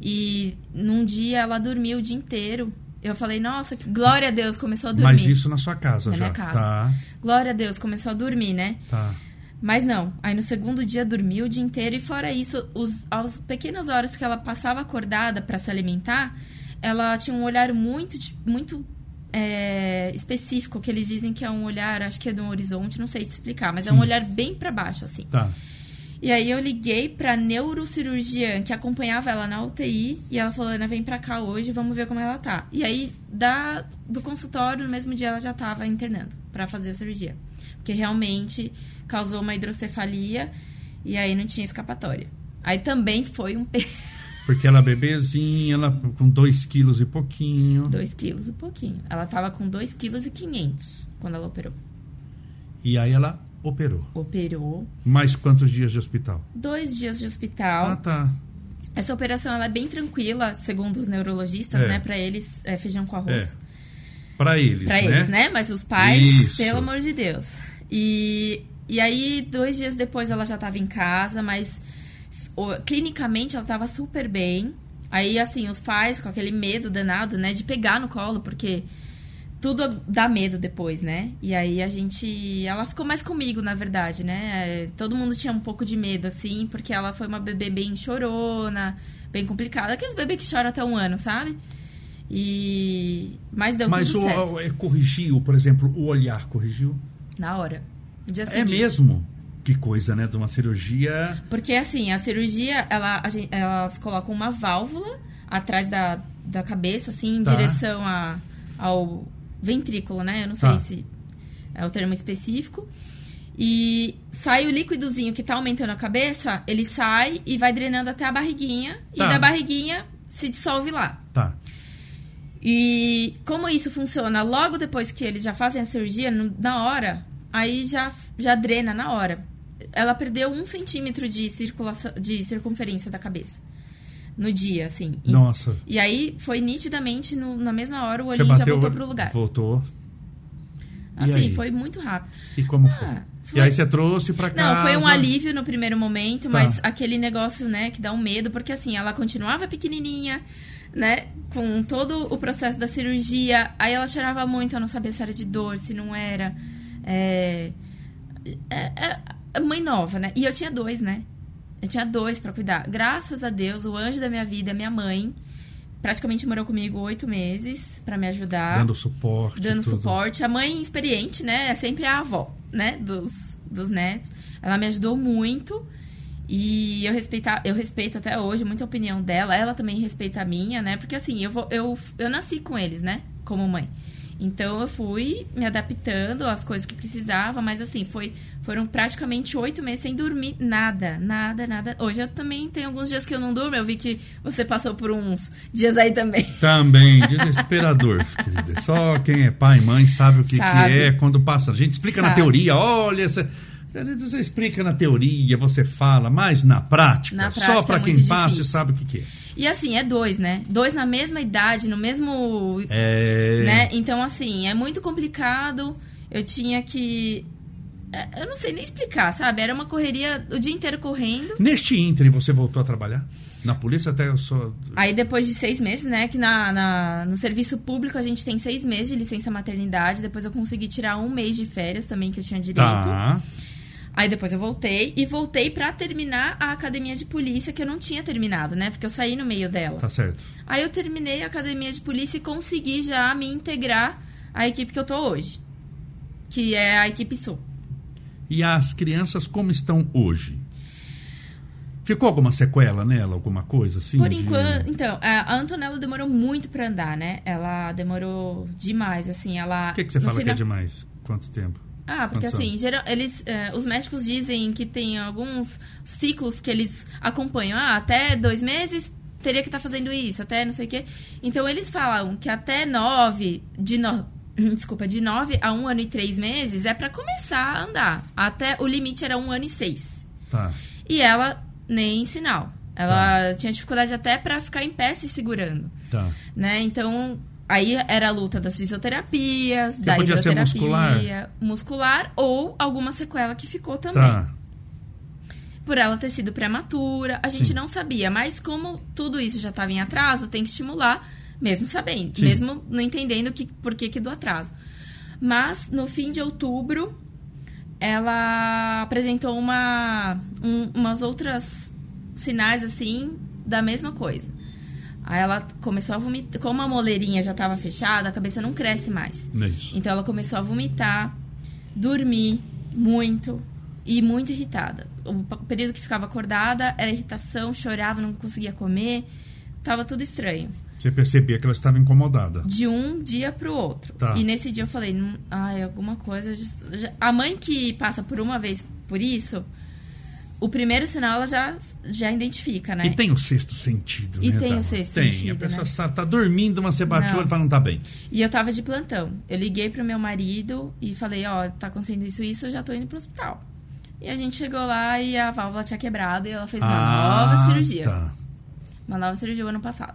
E num dia ela dormiu o dia inteiro. Eu falei, nossa, glória a Deus, começou a dormir. Mas isso na sua casa Na já. minha casa. Tá, Glória a Deus, começou a dormir, né? tá. Mas não. Aí no segundo dia dormiu o dia inteiro e fora isso, os, as pequenas horas que ela passava acordada para se alimentar, ela tinha um olhar muito, muito é, específico, que eles dizem que é um olhar, acho que é de um horizonte, não sei te explicar, mas é um Sim. olhar bem para baixo, assim. Tá. E aí eu liguei pra neurocirurgiã que acompanhava ela na UTI e ela falou, Ana, vem pra cá hoje, vamos ver como ela tá. E aí, da, do consultório, no mesmo dia ela já tava internando pra fazer a cirurgia. Porque realmente causou uma hidrocefalia e aí não tinha escapatória. Aí também foi um. Porque ela é bebezinha, ela com 2 quilos e pouquinho. 2 quilos e pouquinho. Ela tava com 2 quilos e 500 quando ela operou. E aí ela operou. Operou. Mais quantos dias de hospital? Dois dias de hospital. Ah, tá. Essa operação ela é bem tranquila, segundo os neurologistas, É. né? Pra eles, é feijão com arroz. Pra eles, Pra né? eles, né? Mas os pais, Isso. pelo amor de Deus. E, e aí, dois dias depois, ela já tava em casa, mas o- clinicamente ela tava super bem. Aí, assim, os pais com aquele medo danado, né? De pegar no colo, porque tudo dá medo depois, né? E aí a gente. Ela ficou mais comigo, na verdade, né? Todo mundo tinha um pouco de medo, assim, porque ela foi uma bebê bem chorona, bem complicada. Aqueles bebês que choram até um ano, sabe? E. Mas deu Mas tudo o, certo. o- é, corrigiu, por exemplo, o olhar corrigiu? Na hora. No dia É mesmo? Que coisa, né? De uma cirurgia. Porque assim, a cirurgia, ela, a gen- elas colocam uma válvula atrás da, da cabeça, assim, em Tá. direção a, ao ventrículo, né? Eu não Tá. sei se é o termo específico. E sai o líquidozinho que tá aumentando a cabeça, ele sai e vai drenando até a barriguinha. Tá. E da barriguinha se dissolve lá. Tá. E como isso funciona logo depois que eles já fazem a cirurgia, na hora, aí já, já drena na hora. Ela perdeu um centímetro de circulação, de circunferência da cabeça. No dia, assim. E, Nossa. e aí foi nitidamente no- na mesma hora o olhinho já voltou pro lugar. Voltou. Assim, foi muito rápido. E como Ah, foi? foi- E aí você trouxe pra casa. Não, foi um alívio no primeiro momento, Tá. mas aquele negócio, né, que dá um medo, porque assim, ela continuava pequenininha, né, com todo o processo da cirurgia, aí ela chorava muito, eu não sabia se era de dor, se não era. É, é- é mãe nova, né? E eu tinha dois, né? Eu tinha dois pra cuidar. Graças a Deus, o anjo da minha vida, minha mãe, praticamente morou comigo oito meses pra me ajudar Dando suporte. dando tudo. suporte. A mãe experiente, né? É sempre a avó, né? Dos, dos netos. Ela me ajudou muito. E eu, respeitar, eu respeito até hoje muito a opinião dela. Ela também respeita a minha, né? Porque assim, eu, vou, eu, eu nasci com eles, né? Como mãe. Então eu fui me adaptando às coisas que precisava, mas assim, foi, foram praticamente oito meses sem dormir nada, nada, nada. Hoje eu também tenho alguns dias que eu não durmo. Eu vi que você passou por uns dias aí também. Também, desesperador, querida. Só quem é pai e mãe sabe o que, que Sabe. é quando passa. A gente explica na Sabe. teoria, olha, você, você explica na teoria, você fala, mas na prática, Na só prática pra é quem passa sabe o que, que é. E assim, é dois, né? Dois na mesma idade, no mesmo É. né? Então, assim, é muito complicado. Eu tinha que. é, Eu não sei nem explicar, sabe? Era uma correria o dia inteiro correndo. Neste ínterim, você voltou a trabalhar? Na polícia até eu sou. Aí, depois de seis meses, né? Que na, na- no serviço público a gente tem seis meses de licença maternidade. Depois eu consegui tirar um mês de férias também, que eu tinha direito. Tá. Aí depois eu voltei. E voltei pra terminar a academia de polícia, que eu não tinha terminado, né? Porque eu saí no meio dela. Tá certo. Aí eu terminei a academia de polícia e consegui já me integrar à equipe que eu tô hoje. Que é a equipe Sul. E as crianças como estão hoje? Ficou alguma sequela nela, alguma coisa assim? Por de- enquanto, então, a Antonella demorou muito pra andar, né? Ela demorou demais, assim, ela... O que, que você fala que é final- demais? Quanto tempo? Ah, porque assim, geral, eles, eh, os médicos dizem que tem alguns ciclos que eles acompanham. Ah, até dois meses teria que estar fazendo isso, até não sei o quê. Então eles falam que até nove, de no, desculpa, de nove a um ano e três meses é pra começar a andar. Até o limite era um ano e seis. Tá. E ela nem sinal. Ela tinha dificuldade até pra ficar em pé se segurando Tá. né? Então, aí era a luta das fisioterapias, da podia ser hidroterapia, muscular. ou alguma sequela que ficou também. Tá. Por ela ter sido prematura, a gente Sim. não sabia, mas como tudo isso já estava em atraso, tem que estimular, mesmo sabendo, Sim. mesmo não entendendo que, por que, que do atraso. Mas no fim de outubro, ela apresentou uma, um- umas outras sinais assim da mesma coisa. Aí ela começou a vomitar. Como a moleirinha já estava fechada, a cabeça não cresce mais. É isso. Então ela começou a vomitar, dormir muito e muito irritada. O período que ficava acordada era irritação, chorava, não conseguia comer, tava tudo estranho. Você percebia que ela estava incomodada. De um dia pro outro. Tá. E nesse dia eu falei, "Hum, ai, alguma coisa. A mãe que passa por uma vez por isso, o primeiro sinal ela já, já identifica, né? E tem o sexto sentido, E né? tem o Dama? sexto tem. sentido, A pessoa né? sabe, tá dormindo, mas você bate o Não. olho e fala, não tá bem. E eu tava de plantão. Eu liguei pro meu marido e falei, ó, tá acontecendo isso isso, eu já tô indo pro hospital. E a gente chegou lá e a válvula tinha quebrado e ela fez uma nova cirurgia. Tá. Uma nova cirurgia o ano passado.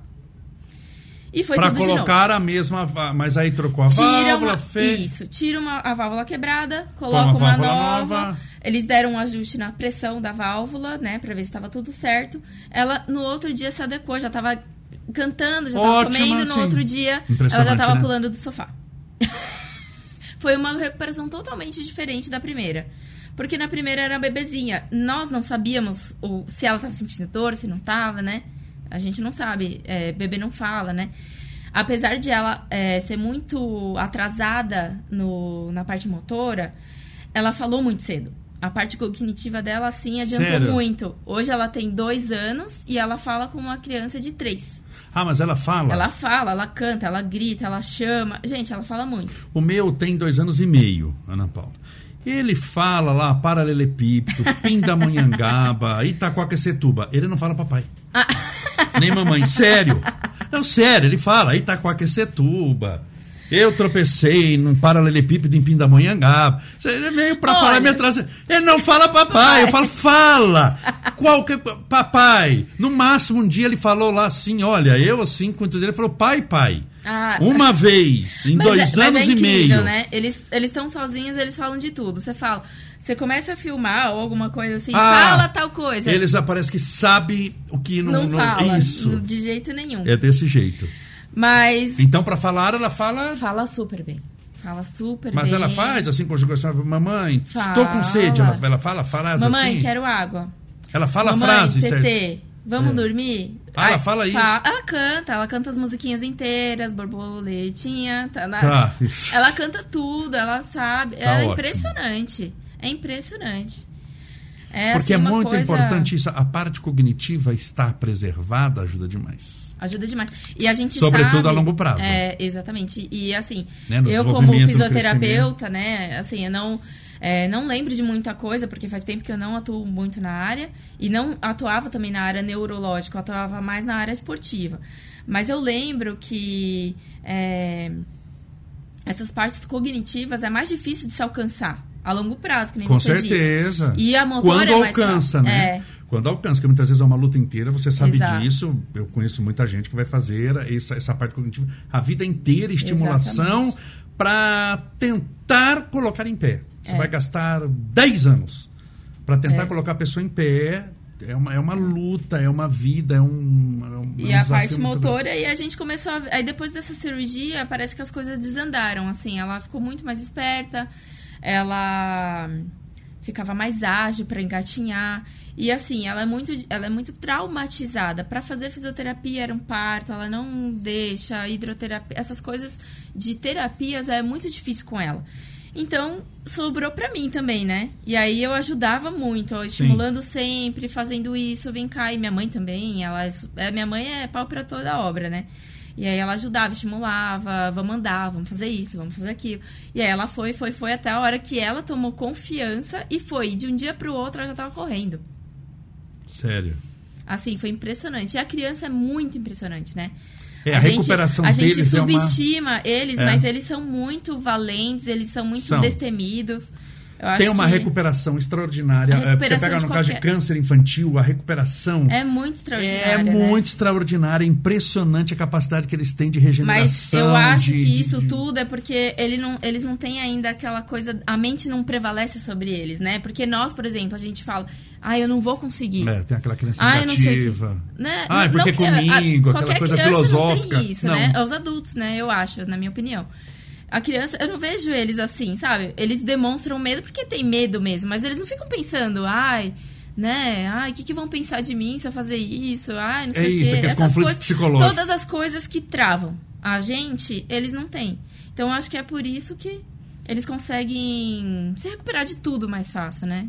E foi Pra colocar a mesma, mas aí trocou a Tira válvula, uma, fez... Isso, tira uma, a válvula quebrada, coloca uma uma, nova, nova. Eles deram um ajuste na pressão da válvula, né, pra ver se estava tudo certo. Ela no outro dia se adequou, já tava cantando, já tava Ótima, comendo. No sim. outro dia, ela já tava né? pulando do sofá. Foi uma recuperação totalmente diferente da primeira. Porque na primeira era bebezinha. Nós não sabíamos o, se ela estava sentindo dor, se não estava, né? A gente não sabe. É, bebê não fala, né? Apesar de ela é, ser muito atrasada no, na parte motora, ela falou muito cedo. A parte cognitiva dela, assim, adiantou Sério? muito. Hoje ela tem dois anos e ela fala como uma criança de três. Ah, mas ela fala. Ela fala, ela canta, ela grita, ela chama. Gente, ela fala muito. O meu tem dois anos e meio, Ana Paula. Ele fala lá, paralelepípedo, Pindamonhangaba, Itacoaquecetuba. Ele não fala papai. Nem mamãe. Sério. Não, sério, ele fala Itacoaquecetuba. Eu tropecei num paralelepípedo em Pindamonhangaba. Ele é meio pra Olha. falar me atrasa. Ele não fala papai. Eu falo, fala. Qualquer papai. No máximo, um dia ele falou lá assim: olha, eu assim, dele, ele falou pai, pai. Ah, Uma vez, em Mas dois é- anos é e incrível, meio. né? Eles eles estão sozinhos, eles falam de tudo. Você fala, você começa a filmar ou alguma coisa assim, Ah, fala tal coisa. Eles aparecem que sabem o que não, não, não- fala Isso. de jeito nenhum. É desse jeito. Mas Então, pra falar, ela fala. fala super bem. Fala super Mas bem. ela faz assim, conjugação. Mamãe, Fala. estou com sede. Ela, ela fala frase Mamãe, assim. quero água. Ela fala Mamãe, frase. TT, vamos É. dormir? Ah, ela fala isso? Ela canta, ela canta as musiquinhas inteiras, borboletinha, tá na... Tá. Ela canta tudo, ela sabe. é ótimo. impressionante. É impressionante. É, Porque assim, é muito coisa- importante isso. A parte cognitiva estar preservada ajuda demais. Ajuda demais. E a gente Sobretudo sabe, a longo prazo. É, exatamente. E assim, Né, eu como fisioterapeuta, né, assim, eu não é, não lembro de muita coisa, porque faz tempo que eu não atuo muito na área. E não atuava também na área neurológica, eu atuava mais na área esportiva. Mas eu lembro que é, essas partes cognitivas é mais difícil de se alcançar a longo prazo, que nem Com você certeza. E a motora Quando é alcança, né? É. Quando alcança, porque muitas vezes é uma luta inteira, você sabe Exato. disso. Eu conheço muita gente que vai fazer essa, essa parte cognitiva a vida inteira, estimulação, para tentar colocar em pé. Você É. vai gastar 10 anos para tentar É. colocar a pessoa em pé. É uma, é uma luta, é uma vida, é um. é um- é E um a parte motora, e a gente começou a. Aí depois dessa cirurgia, parece que as coisas desandaram, assim. Ela ficou muito mais esperta, ela ficava mais ágil para engatinhar. E assim, ela é muito, ela é muito traumatizada. Para fazer fisioterapia era um parto, ela não deixa hidroterapia, essas coisas de terapias é muito difícil com ela. Então, sobrou pra mim também, né? E aí eu ajudava muito, ó, estimulando sempre, fazendo isso, vem cá. E minha mãe também, ela é, minha mãe é pau pra toda a obra, né? E aí ela ajudava, estimulava, vamos andar, vamos fazer isso, vamos fazer aquilo. E aí ela foi, foi, foi até a hora que ela tomou confiança e foi. E de um dia pro outro ela já tava correndo. Sério. Assim, foi impressionante. E a criança é muito impressionante, né? É, a, a recuperação gente, A gente subestima é uma... eles, É. mas eles são muito valentes, eles são muito São. destemidos. Tem uma que recuperação extraordinária. É, Você recuperação pega no de caso de qualquer- câncer infantil, a recuperação É muito é extraordinária, né? muito extraordinária, é impressionante a capacidade que eles têm de regeneração. Mas eu acho de- que isso de- tudo é porque ele não, eles não têm ainda aquela coisa. A mente não prevalece sobre eles, né? Porque nós, por exemplo, a gente fala, ah, eu não vou conseguir. É, tem aquela criança Ah, eu não sei o que- negativa. Né? Ah, é porque não comigo, a- aquela qualquer coisa filosófica. Não tem isso, Não. né? Os adultos, né? Eu acho, na minha opinião. A criança, eu não vejo eles assim, sabe? Eles demonstram medo porque tem medo mesmo, mas eles não ficam pensando, ai, né? Ai, o que, que vão pensar de mim se eu fazer isso? Ai, não sei É o isso, quê. aqueles Essas coisas, psicológicos. todas as coisas que travam a gente, eles não têm. Então, eu acho que é por isso que eles conseguem se recuperar de tudo mais fácil, né?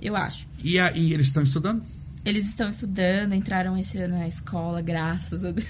Eu acho. E aí, eles estão estudando? Eles estão estudando, entraram esse ano na escola, graças a Deus.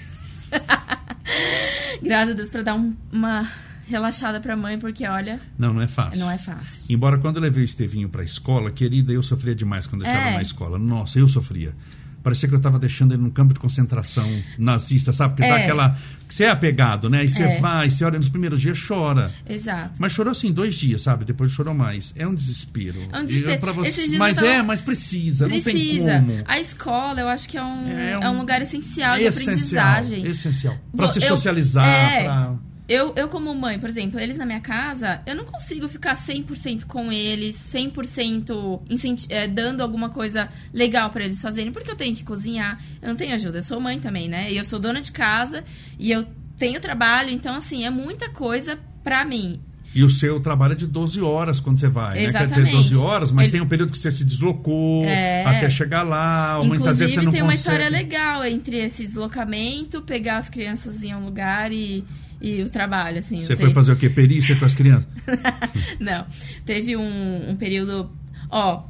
graças a Deus, pra dar um- uma relaxada pra mãe, porque olha, Não, não é fácil. não é fácil. Embora quando eu levei o Estevinho pra escola, querida, eu sofria demais quando eu estava É. na escola. Nossa, eu sofria. Parecia que eu estava deixando ele num campo de concentração nazista, sabe? Porque dá É. aquela. que Você é apegado, né? E você É. vai, você olha nos primeiros dias, chora. Exato. Mas chorou assim dois dias, sabe? Depois chorou mais. É um desespero. É um desespero. E pra você- Mas eu tava- é, mas precisa, Precisa. não tem como. A escola, eu acho que é um, É é um- um, lugar essencial de aprendizagem. essencial. Pra Vou- se eu- socializar, é. pra. Eu, eu, como mãe, por exemplo, eles na minha casa, eu não consigo ficar 100% com eles, 100% incenti- eh, dando alguma coisa legal pra eles fazerem, porque eu tenho que cozinhar, eu não tenho ajuda, eu sou mãe também, né? E eu sou dona de casa e eu tenho trabalho, então, assim, é muita coisa pra mim. E o seu trabalho é de 12 horas quando você vai, né? Quer dizer, Exatamente. 12 horas, mas Ele- tem um período que você se deslocou É. até chegar lá. ou muitas vezes Inclusive, você não tem uma história legal entre esse deslocamento, pegar as crianças em um lugar e, e o trabalho, assim. Você não foi sei. fazer o quê? Perícia com as crianças? Não. Teve um, um período. Ó.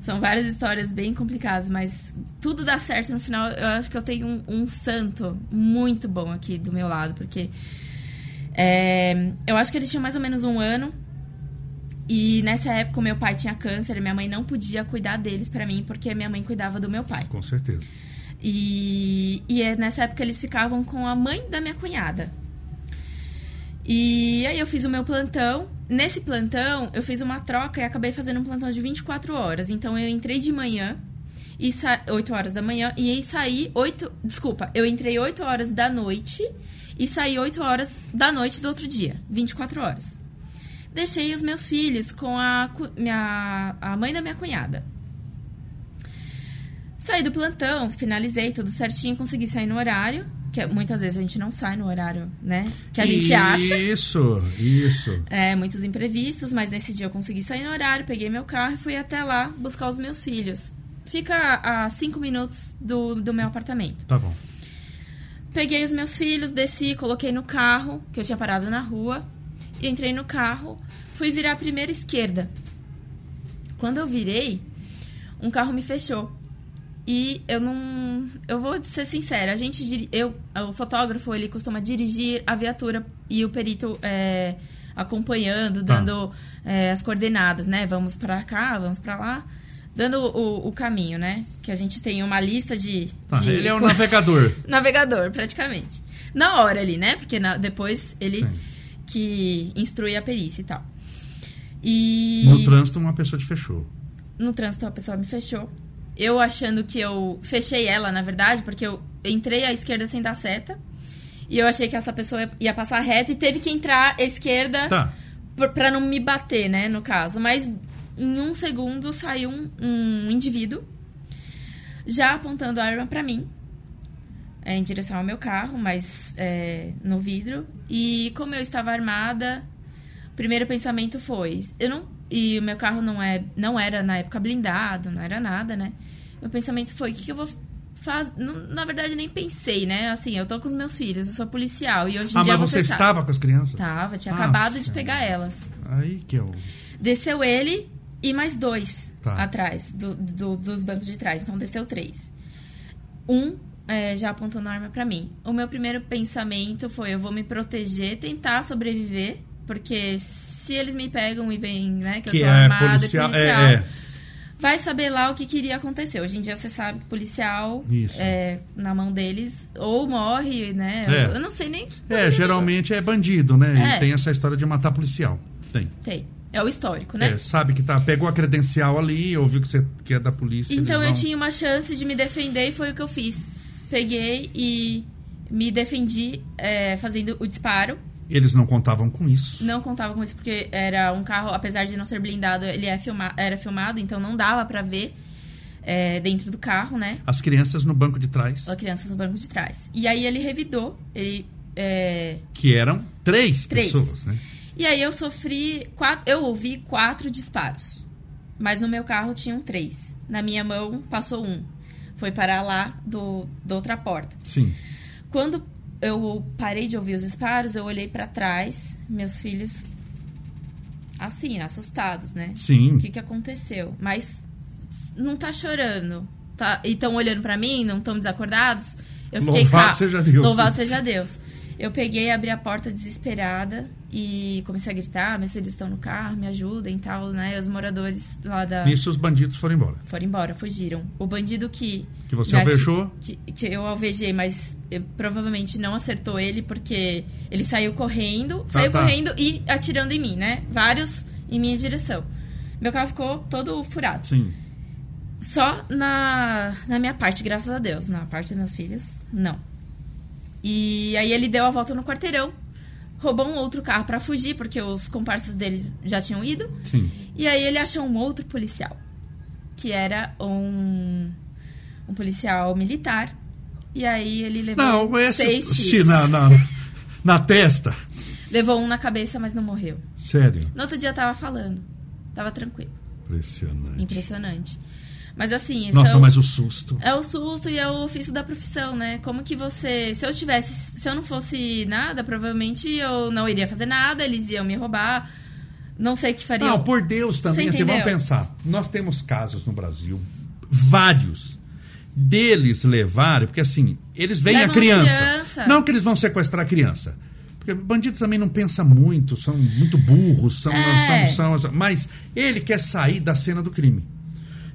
São várias histórias bem complicadas, mas tudo dá certo no final. Eu acho que eu tenho um, um santo muito bom aqui do meu lado, porque. é, eu acho que eles tinham mais ou menos um ano. E nessa época, o meu pai tinha câncer e minha mãe não podia cuidar deles pra mim, porque minha mãe cuidava do meu pai. Com certeza. E, e é nessa época eles ficavam com a mãe da minha cunhada. E aí eu fiz o meu plantão. Nesse plantão, eu fiz uma troca e acabei fazendo um plantão de 24 horas. Então eu entrei de manhã, e sa 8 horas da manhã, e aí saí 8. Desculpa, eu entrei 8 horas da noite e saí 8 horas da noite do outro dia. 24 horas. Deixei os meus filhos com a, minha, a mãe da minha cunhada. Saí do plantão, finalizei tudo certinho, consegui sair no horário. Que muitas vezes a gente não sai no horário, né? Que a gente acha. Isso, isso. É, muitos imprevistos, mas nesse dia eu consegui sair no horário, peguei meu carro e fui até lá buscar os meus filhos. Fica a cinco minutos do, do meu apartamento. Tá bom. Peguei os meus filhos, desci, coloquei no carro, que eu tinha parado na rua. e Entrei no carro, fui virar a primeira esquerda. Quando eu virei, um carro me fechou. E eu não. Eu vou ser sincera, a gente. Eu, o fotógrafo, ele costuma dirigir a viatura e o perito é, acompanhando, Tá. dando é, as coordenadas, né? Vamos pra cá, vamos pra lá. Dando o, o caminho, né? Que a gente tem uma lista de. Tá, de ele é o navegador. navegador, praticamente. Na hora ali, né? Porque na- depois ele Sim. que instrui a perícia e tal. E No trânsito, uma pessoa te fechou. no trânsito a pessoa me fechou. Eu achando que eu fechei ela, na verdade, porque eu entrei à esquerda sem dar seta. E eu achei que essa pessoa ia passar reto e teve que entrar à esquerda Tá. pra não me bater, né, no caso. Mas em um segundo saiu um, um indivíduo já apontando a arma pra mim. é, em direção ao meu carro, mas é, no vidro. E como eu estava armada, o primeiro pensamento foi... Eu não, e o meu carro não, é, não era, na época, blindado, não era nada, né? Meu pensamento foi, o que, que eu vou Faz, na verdade, nem pensei, né? Assim, eu tô com os meus filhos, eu sou policial. E hoje em ah, dia. mas você, sabe, estava com as crianças? Tava, tinha ah, acabado de pegar elas. Aí que eu. Desceu ele e mais dois tá. atrás, do, do, dos bancos de trás. Então desceu três. Um é, já apontando a arma para mim. O meu primeiro pensamento foi: eu vou me proteger, tentar sobreviver, porque se eles me pegam e veem, né, que, que eu tô é armada policial, e policial. É, é vai saber lá o que queria acontecer. Hoje em dia você sabe que policial é, na mão deles ou morre, né? É. Eu não sei nem que. É, geralmente é bandido, né? É. tem essa história de matar policial. Tem. Tem. É o histórico, né? É, sabe que tá, pegou a credencial ali, ouviu que você que é da polícia. Então eu tinha uma chance de me defender e foi o que eu fiz. Peguei e me defendi é, fazendo o disparo. Eles não contavam com isso. Não contavam com isso, porque era um carro, apesar de não ser blindado, ele é filma, era filmado, então não dava para ver é, dentro do carro, né? As crianças no banco de trás. As crianças no banco de trás. E aí ele revidou, ele... É... Que eram três, três pessoas, né? E aí eu sofri... Quatro, eu ouvi quatro disparos. Mas no meu carro tinham três. Na minha mão passou um. Foi parar lá do, da outra porta. Sim. Quando eu parei de ouvir os disparos, eu olhei para trás, meus filhos assim, assustados, né? Sim. O que que aconteceu? Mas não tá chorando. Tá, e estão olhando para mim, não estão desacordados. Eu fiquei Louvado seja Deus. Louvado seja Deus. Eu peguei, abri a porta desesperada e comecei a gritar, meus filhos estão no carro, me ajudem e tal, né? E os moradores lá da... Nisso os bandidos foram embora. Foram embora, fugiram. O bandido que... Que você alvejou? Que, que, eu alvejei, mas eu, provavelmente não acertou ele, porque ele saiu correndo, tá, saiu tá. correndo e atirando em mim, né? Vários em minha direção. Meu carro ficou todo furado. Sim. Só na, na minha parte, graças a Deus. Na parte dos meus filhos, não. E aí ele deu a volta no quarteirão, roubou um outro carro para fugir, porque os comparsas deles já tinham ido. Sim. E aí ele achou um outro policial, que era um, um policial militar. E aí ele levou não, esse, seis tiros. Na, na, na testa. Levou um na cabeça, mas não morreu. Sério? No outro dia tava falando. Tava tranquilo. Impressionante. Impressionante. Mas assim. Nossa, é mas o susto. É o susto e é o ofício da profissão, né? Como que você. Se eu tivesse. Se eu não fosse nada, provavelmente eu não iria fazer nada, eles iam me roubar. Não sei o que faria. Não, por Deus também, assim, vamos pensar. Nós temos casos no Brasil, vários, deles levarem, porque assim, eles veem Levam a criança. criança. Não que eles vão sequestrar a criança. Porque bandido também não pensa muito, são muito burros, são, é. são, são, mas ele quer sair da cena do crime.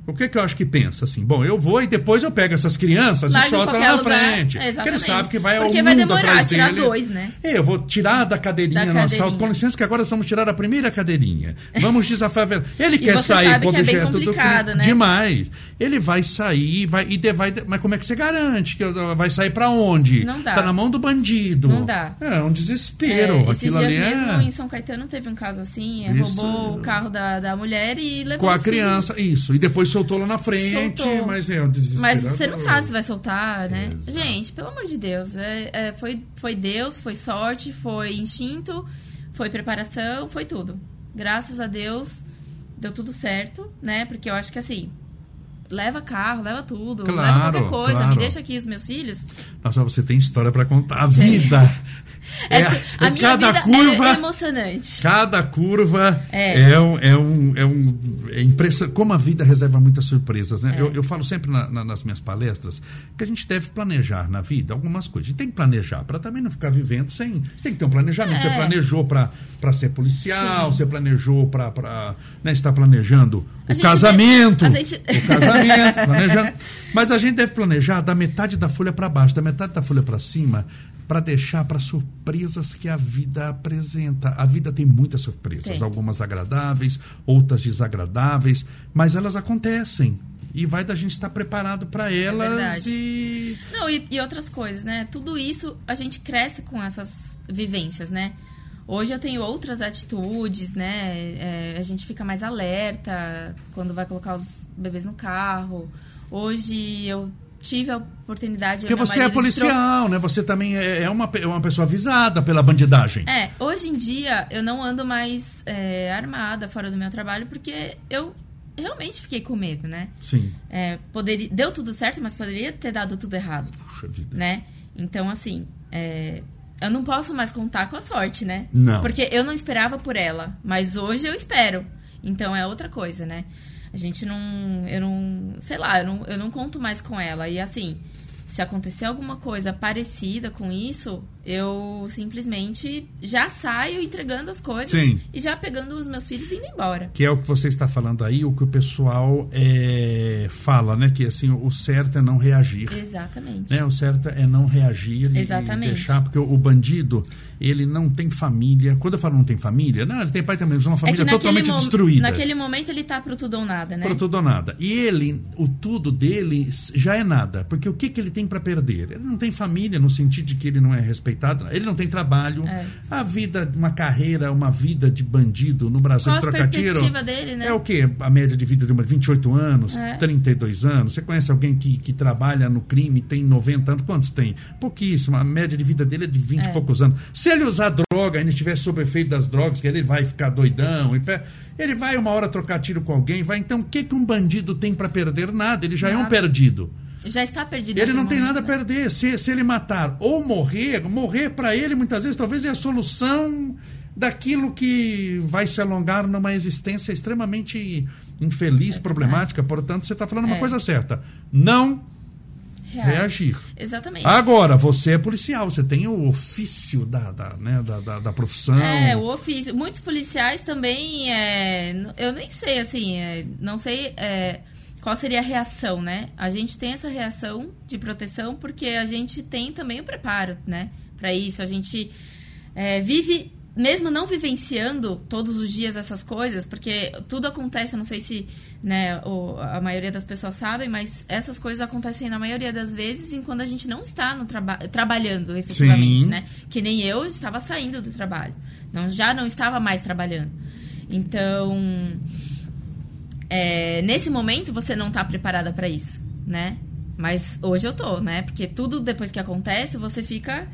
O que, que eu acho que pensa? Assim, bom, eu vou e depois eu pego essas crianças Larga e solto lá na lugar. frente. Exatamente. Porque ele sabe que vai Porque ao vai mundo demorar atrás tirar dele. dois, né? É, eu vou tirar da cadeirinha, da no assalto. Com licença que agora vamos tirar a primeira cadeirinha. Vamos desafiar. Ele quer sair com o objeto do né? Demais. Ele vai sair vai, e vai. Mas como é que você garante? que Vai sair para onde? Não dá. Tá na mão do bandido. Não dá. É um desespero. É, esses dias é mesmo é... em São Caetano teve um caso assim, Isso. roubou o carro da, da mulher e levou Com a criança, filhos. isso. E depois soltou lá na frente soltou. mas é um Mas você não sabe se vai soltar, né? Exato. Gente, pelo amor de Deus. É, é, foi, foi Deus, foi sorte, foi instinto, foi preparação, foi tudo. Graças a Deus, deu tudo certo, né? Porque eu acho que assim, leva carro, leva tudo, claro, leva qualquer coisa, claro. me deixa aqui os meus filhos. Nossa, você tem história para contar a vida. É, é, a é minha cada vida curva, é emocionante. Cada curva é, é um, é um, é um é impressionante. Como a vida reserva muitas surpresas, né? É. Eu, eu falo sempre na, na, nas minhas palestras que a gente deve planejar na vida algumas coisas. A gente tem que planejar para também não ficar vivendo sem. Você tem que ter um planejamento. Você é. planejou para ser policial, Sim. você planejou para né, estar planejando o casamento. Deve, gente... O casamento, planejando. Mas a gente deve planejar da metade da folha para baixo, da metade da folha para cima, para deixar para surpresas que a vida apresenta. A vida tem muitas surpresas, tem. algumas agradáveis, outras desagradáveis, mas elas acontecem. E vai da gente estar preparado para é elas é e... Não, e, e outras coisas, né? Tudo isso a gente cresce com essas vivências, né? Hoje eu tenho outras atitudes, né? É, a gente fica mais alerta quando vai colocar os bebês no carro. Hoje eu tive a oportunidade. Porque você é policial, tro... né? Você também é, é uma, é uma pessoa avisada pela bandidagem. É, hoje em dia eu não ando mais é, armada fora do meu trabalho porque eu realmente fiquei com medo, né? Sim. É, poderia, deu tudo certo, mas poderia ter dado tudo errado. Puxa vida. Né? Então, assim, é, eu não posso mais contar com a sorte, né? Não. Porque eu não esperava por ela, mas hoje eu espero. Então é outra coisa, né? A gente não. Eu não. Sei lá, eu não, eu não conto mais com ela. E assim, se acontecer alguma coisa parecida com isso, eu simplesmente já saio entregando as coisas Sim. e já pegando os meus filhos e indo embora. Que é o que você está falando aí, o que o pessoal é, fala, né? Que assim, o certo é não reagir. Exatamente. Né? O certo é não reagir e- Exatamente. e deixar, porque o, o bandido, ele não tem família. Quando eu falo não tem família, não, ele tem pai também, mas é uma É família naquele, totalmente destruída. naquele momento ele tá pro tudo ou nada, né? Para tudo ou nada. E ele, o tudo dele já é nada. Porque o que, que ele tem para perder? Ele não tem família, no sentido de que ele não é respeitado, ele não tem trabalho. É. A vida, uma carreira, uma vida de bandido no Brasil, Qual a trocadilho. dele, né? É o quê? A média de vida de uma 28 anos, É. 32 anos. Você conhece alguém que, que trabalha no crime tem 90 anos? Quantos tem? Pouquíssimo. A média de vida dele é de 20 e É. poucos anos. Se ele usar droga, ainda estiver sob efeito das drogas, que ele vai ficar doidão. e pé- Ele vai uma hora trocar tiro com alguém, vai. Então, o que, que um bandido tem para perder? Nada. Ele já é um Nada. perdido. Já está perdido. Ele não tem momento, nada a né? perder. Se, se ele matar ou morrer, morrer para ele muitas vezes talvez é a solução daquilo que vai se alongar numa existência extremamente infeliz, problemática. Portanto, você está falando uma É. coisa certa. Não reagir. Exatamente. Agora, você é policial, você tem o ofício da, da, né, da, da, da profissão. É, o ofício. Muitos policiais também, é, eu nem sei, assim, é, não sei é, qual seria a reação, né? A gente tem essa reação de proteção porque a gente tem também o preparo, né? Para isso, a gente é, vive, mesmo não vivenciando todos os dias essas coisas, porque tudo acontece, eu não sei se né, o- a maioria das pessoas sabem, mas essas coisas acontecem na maioria das vezes enquanto a gente não está no traba trabalhando efetivamente, Sim. né? Que nem eu estava saindo do trabalho. Não, já não estava mais trabalhando. Então, é, nesse momento você não está preparada para isso, né? Mas hoje eu tô, né? Porque tudo depois que acontece, você fica.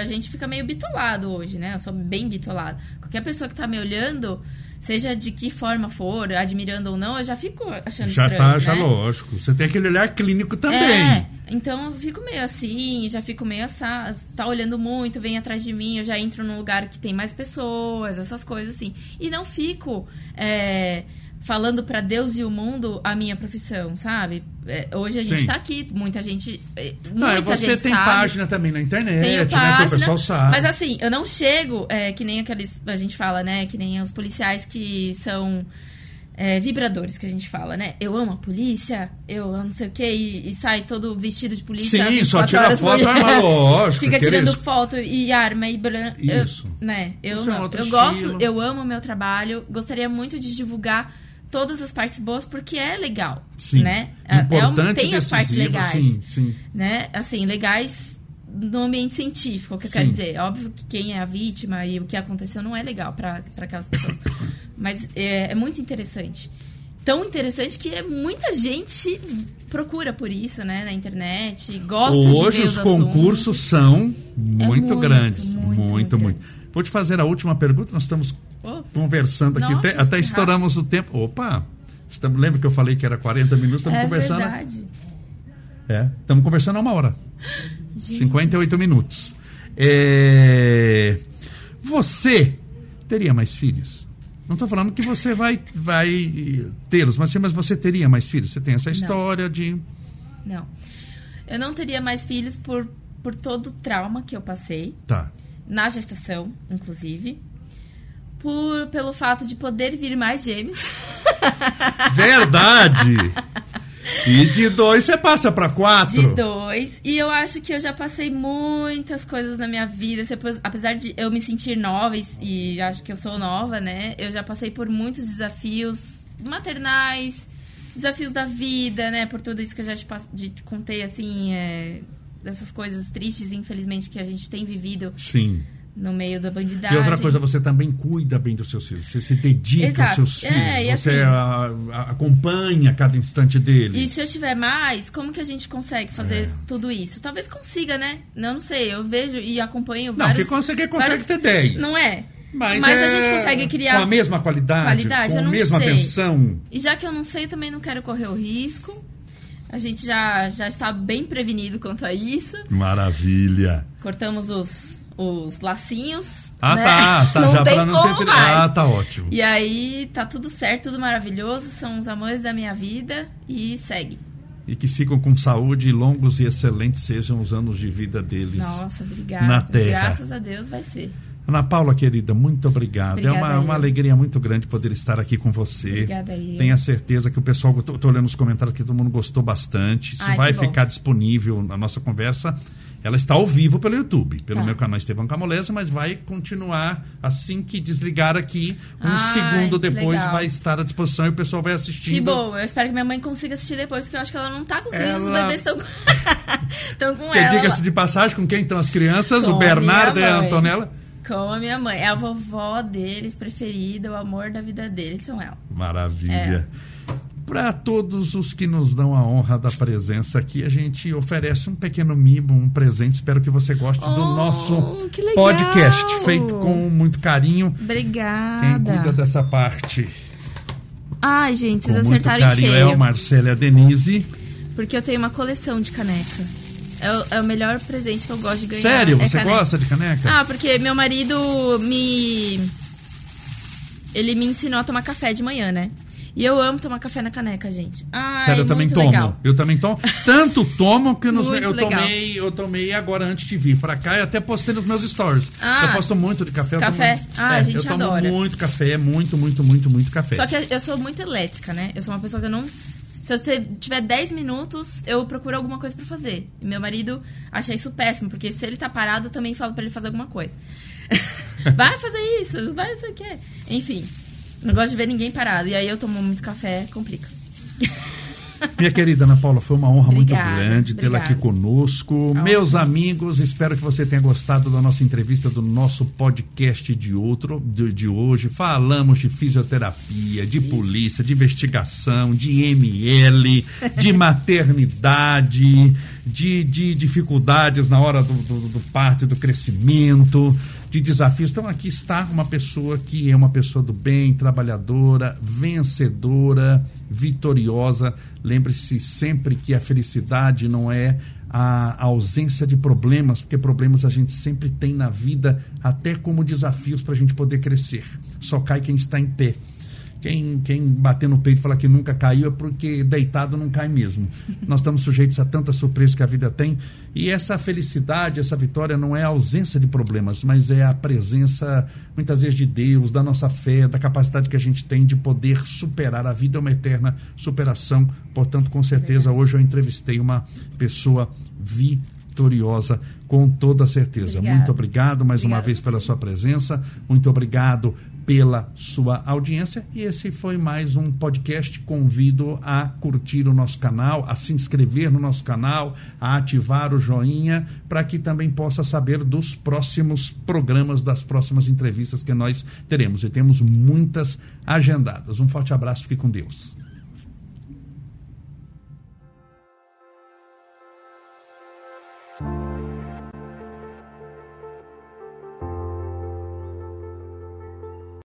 A gente fica meio bitolado hoje, né? Eu sou bem bitolado. Qualquer pessoa que tá me olhando, seja de que forma for, admirando ou não, eu já fico achando Já estranho. tá, já né? lógico. Você tem aquele olhar clínico também. É, então eu fico meio assim, já fico meio assa, tá olhando muito, vem atrás de mim, eu já entro num lugar que tem mais pessoas, essas coisas assim. E não fico é, falando pra Deus e o mundo a minha profissão, sabe? É, hoje a gente Sim. tá aqui, muita gente. é, Não, é, muita você gente tem sabe. página também na internet, Tenho né? Que o página, pessoal sabe. mas assim, eu não chego, é, que nem aqueles, a gente fala, né, que nem os policiais que são é, vibradores, que a gente fala, né, eu amo a polícia, eu não sei o que, e, e sai todo vestido de polícia. Sim, só 24 tira foto, dia. arma, lógico, Fica tirando foto e arma e bran... eu- Isso. né, eu Isso é um não, eu estilo. gosto, eu amo o meu trabalho, gostaria muito de divulgar todas as partes boas, porque é legal, Sim. né, É uma- Importante tem e as partes legais Sim, sim. né, assim, legais no ambiente científico, o que eu Sim. quero dizer. Óbvio que quem é a vítima e o que aconteceu não é legal para aquelas pessoas. Mas é, é muito interessante. Tão interessante que é muita gente procura por isso, né, na internet, gosta de Hoje ver os os concursos assuntos. são muito, muito, grandes. muito, Muito, muito muito. Vou te fazer a última pergunta. Nós estamos Oh, conversando aqui, Nossa, até, até estouramos o tempo. Opa! Estamos, lembra que eu falei que era 40 minutos? Estamos é conversando. verdade. É, estamos conversando há uma hora. Gente, 58 minutos. É, Você teria mais filhos? Não estou falando que você vai, vai tê-los, mas, mas você teria mais filhos? Você tem essa história de. Não. Eu não teria mais filhos por, por todo o trauma que eu passei. Tá. na gestação, inclusive, por, pelo fato de poder vir mais gêmeos. Verdade! E de dois você passa para quatro. De dois. E eu acho que eu já passei muitas coisas na minha vida. Apesar de eu me sentir nova e, acho que eu sou nova, né? Eu já passei por muitos desafios maternais, desafios da vida, né? Por tudo isso que eu já te contei, assim, é, dessas coisas tristes, infelizmente, que a gente tem vivido Sim. No meio da bandidagem. E outra coisa, você também cuida bem dos seus filhos. Você se dedica Exato. aos seus filhos. É, você assim- a- a- acompanha cada instante deles. E se eu tiver mais, como que a gente consegue fazer É. tudo isso? Talvez consiga, né? Não, não sei. Eu vejo e acompanho Não, vários... que consegue, consegue vários- ter 10. Não é? Mas, Mas é a gente consegue criar com a mesma qualidade, qualidade, com a não mesma sei. atenção. E já que eu não sei, também não quero correr o risco. A gente já, já está bem prevenido quanto a isso. Maravilha. Cortamos os, os lacinhos. Ah, né? tá, tá não já tem não como ter mais. Ah, tá ótimo. E aí tá tudo certo, tudo maravilhoso. São os amores da minha vida e segue. E que sigam com saúde, longos e excelentes sejam os anos de vida deles. Nossa, obrigada. Na terra. Graças a Deus vai ser. Ana Paula, querida, muito obrigado. Obrigada é uma, uma alegria muito grande poder estar aqui com você. Obrigada eu. Tenha certeza que o pessoal, tô olhando os comentários aqui, todo mundo gostou bastante. Isso Ai, vai que ficar disponível na nossa conversa. Ela está ao vivo pelo YouTube, pelo Tá. meu canal Estevão Camolese, mas vai continuar assim que desligar aqui. Um Ai, segundo depois legal. vai estar à disposição e o pessoal vai assistindo. Que bom, eu espero que minha mãe consiga assistir depois, porque eu acho que ela não tá conseguindo, os Ela- bebês estão com, estão com Que ela. diga-se de passagem, com quem estão as crianças? Com o Bernardo e a. Antonella? Com a minha mãe. É a vovó deles preferida, o amor da vida deles são ela. Maravilha. É. Para todos os que nos dão a honra da presença aqui, a gente oferece um pequeno mimo, um presente. Espero que você goste do Oh, nosso que legal! podcast, feito com muito carinho. Obrigada. Quem cuida dessa parte Ai, gente, com vocês muito acertaram em carinho é cheio. o Marcelo e a Denise. Porque eu tenho uma coleção de caneca. É o, é o melhor presente que eu gosto de ganhar. Sério? é Você caneca. gosta de caneca? Ah, porque meu marido me. Ele me ensinou a tomar café de manhã, né? E eu amo tomar café na caneca, gente. Ai, Sério, eu também tomo. legal. Eu também tomo. Tanto tomo que nos, Muito eu legal. tomei, eu tomei agora antes de vir pra cá e até postei nos meus stories. Ah. eu posto muito de café. eu Café? tomo- Ah, a é, gente eu tomo adora. muito café, muito, muito, muito, muito café. Só que eu sou muito elétrica, né? Eu sou uma pessoa que eu não. Se eu tiver 10 minutos, eu procuro alguma coisa pra fazer. E meu marido acha isso péssimo, porque se ele tá parado, eu também falo pra ele fazer alguma coisa. vai fazer isso, vai isso aqui. Enfim, não gosto de ver ninguém parado. E aí eu tomo muito café, complica. Minha querida Ana Paula, foi uma honra Obrigada, muito grande tê-la aqui conosco. Ah, Meus amigos, espero que você tenha gostado da nossa entrevista, do nosso podcast de outro, de, de hoje. Falamos de fisioterapia, de polícia, de investigação, de ML, de maternidade, de, de dificuldades na hora do, do, do parto e do crescimento de desafios. Então aqui está uma pessoa que é uma pessoa do bem, trabalhadora, vencedora, vitoriosa. Lembre-se sempre que a felicidade não é a ausência de problemas, porque problemas a gente sempre tem na vida, até como desafios para a gente poder crescer. Só cai quem está em pé. Quem, quem bater no peito e falar que nunca caiu é porque deitado não cai mesmo. Nós estamos sujeitos a tanta surpresa que a vida tem. E essa felicidade, essa vitória não é a ausência de problemas, mas é a presença, muitas vezes, de Deus, da nossa fé, da capacidade que a gente tem de poder superar. A vida é uma eterna superação. Portanto, com certeza, hoje eu entrevistei uma pessoa vitoriosa, com toda certeza. Obrigada. Muito obrigado mais uma vez pela sua presença. Muito obrigado pela sua audiência. E esse foi mais um podcast. Convido a curtir o nosso canal, a se inscrever no nosso canal, a ativar o joinha, para que também possa saber dos próximos programas, das próximas entrevistas que nós teremos. E temos muitas agendadas. Um forte abraço, fique com Deus.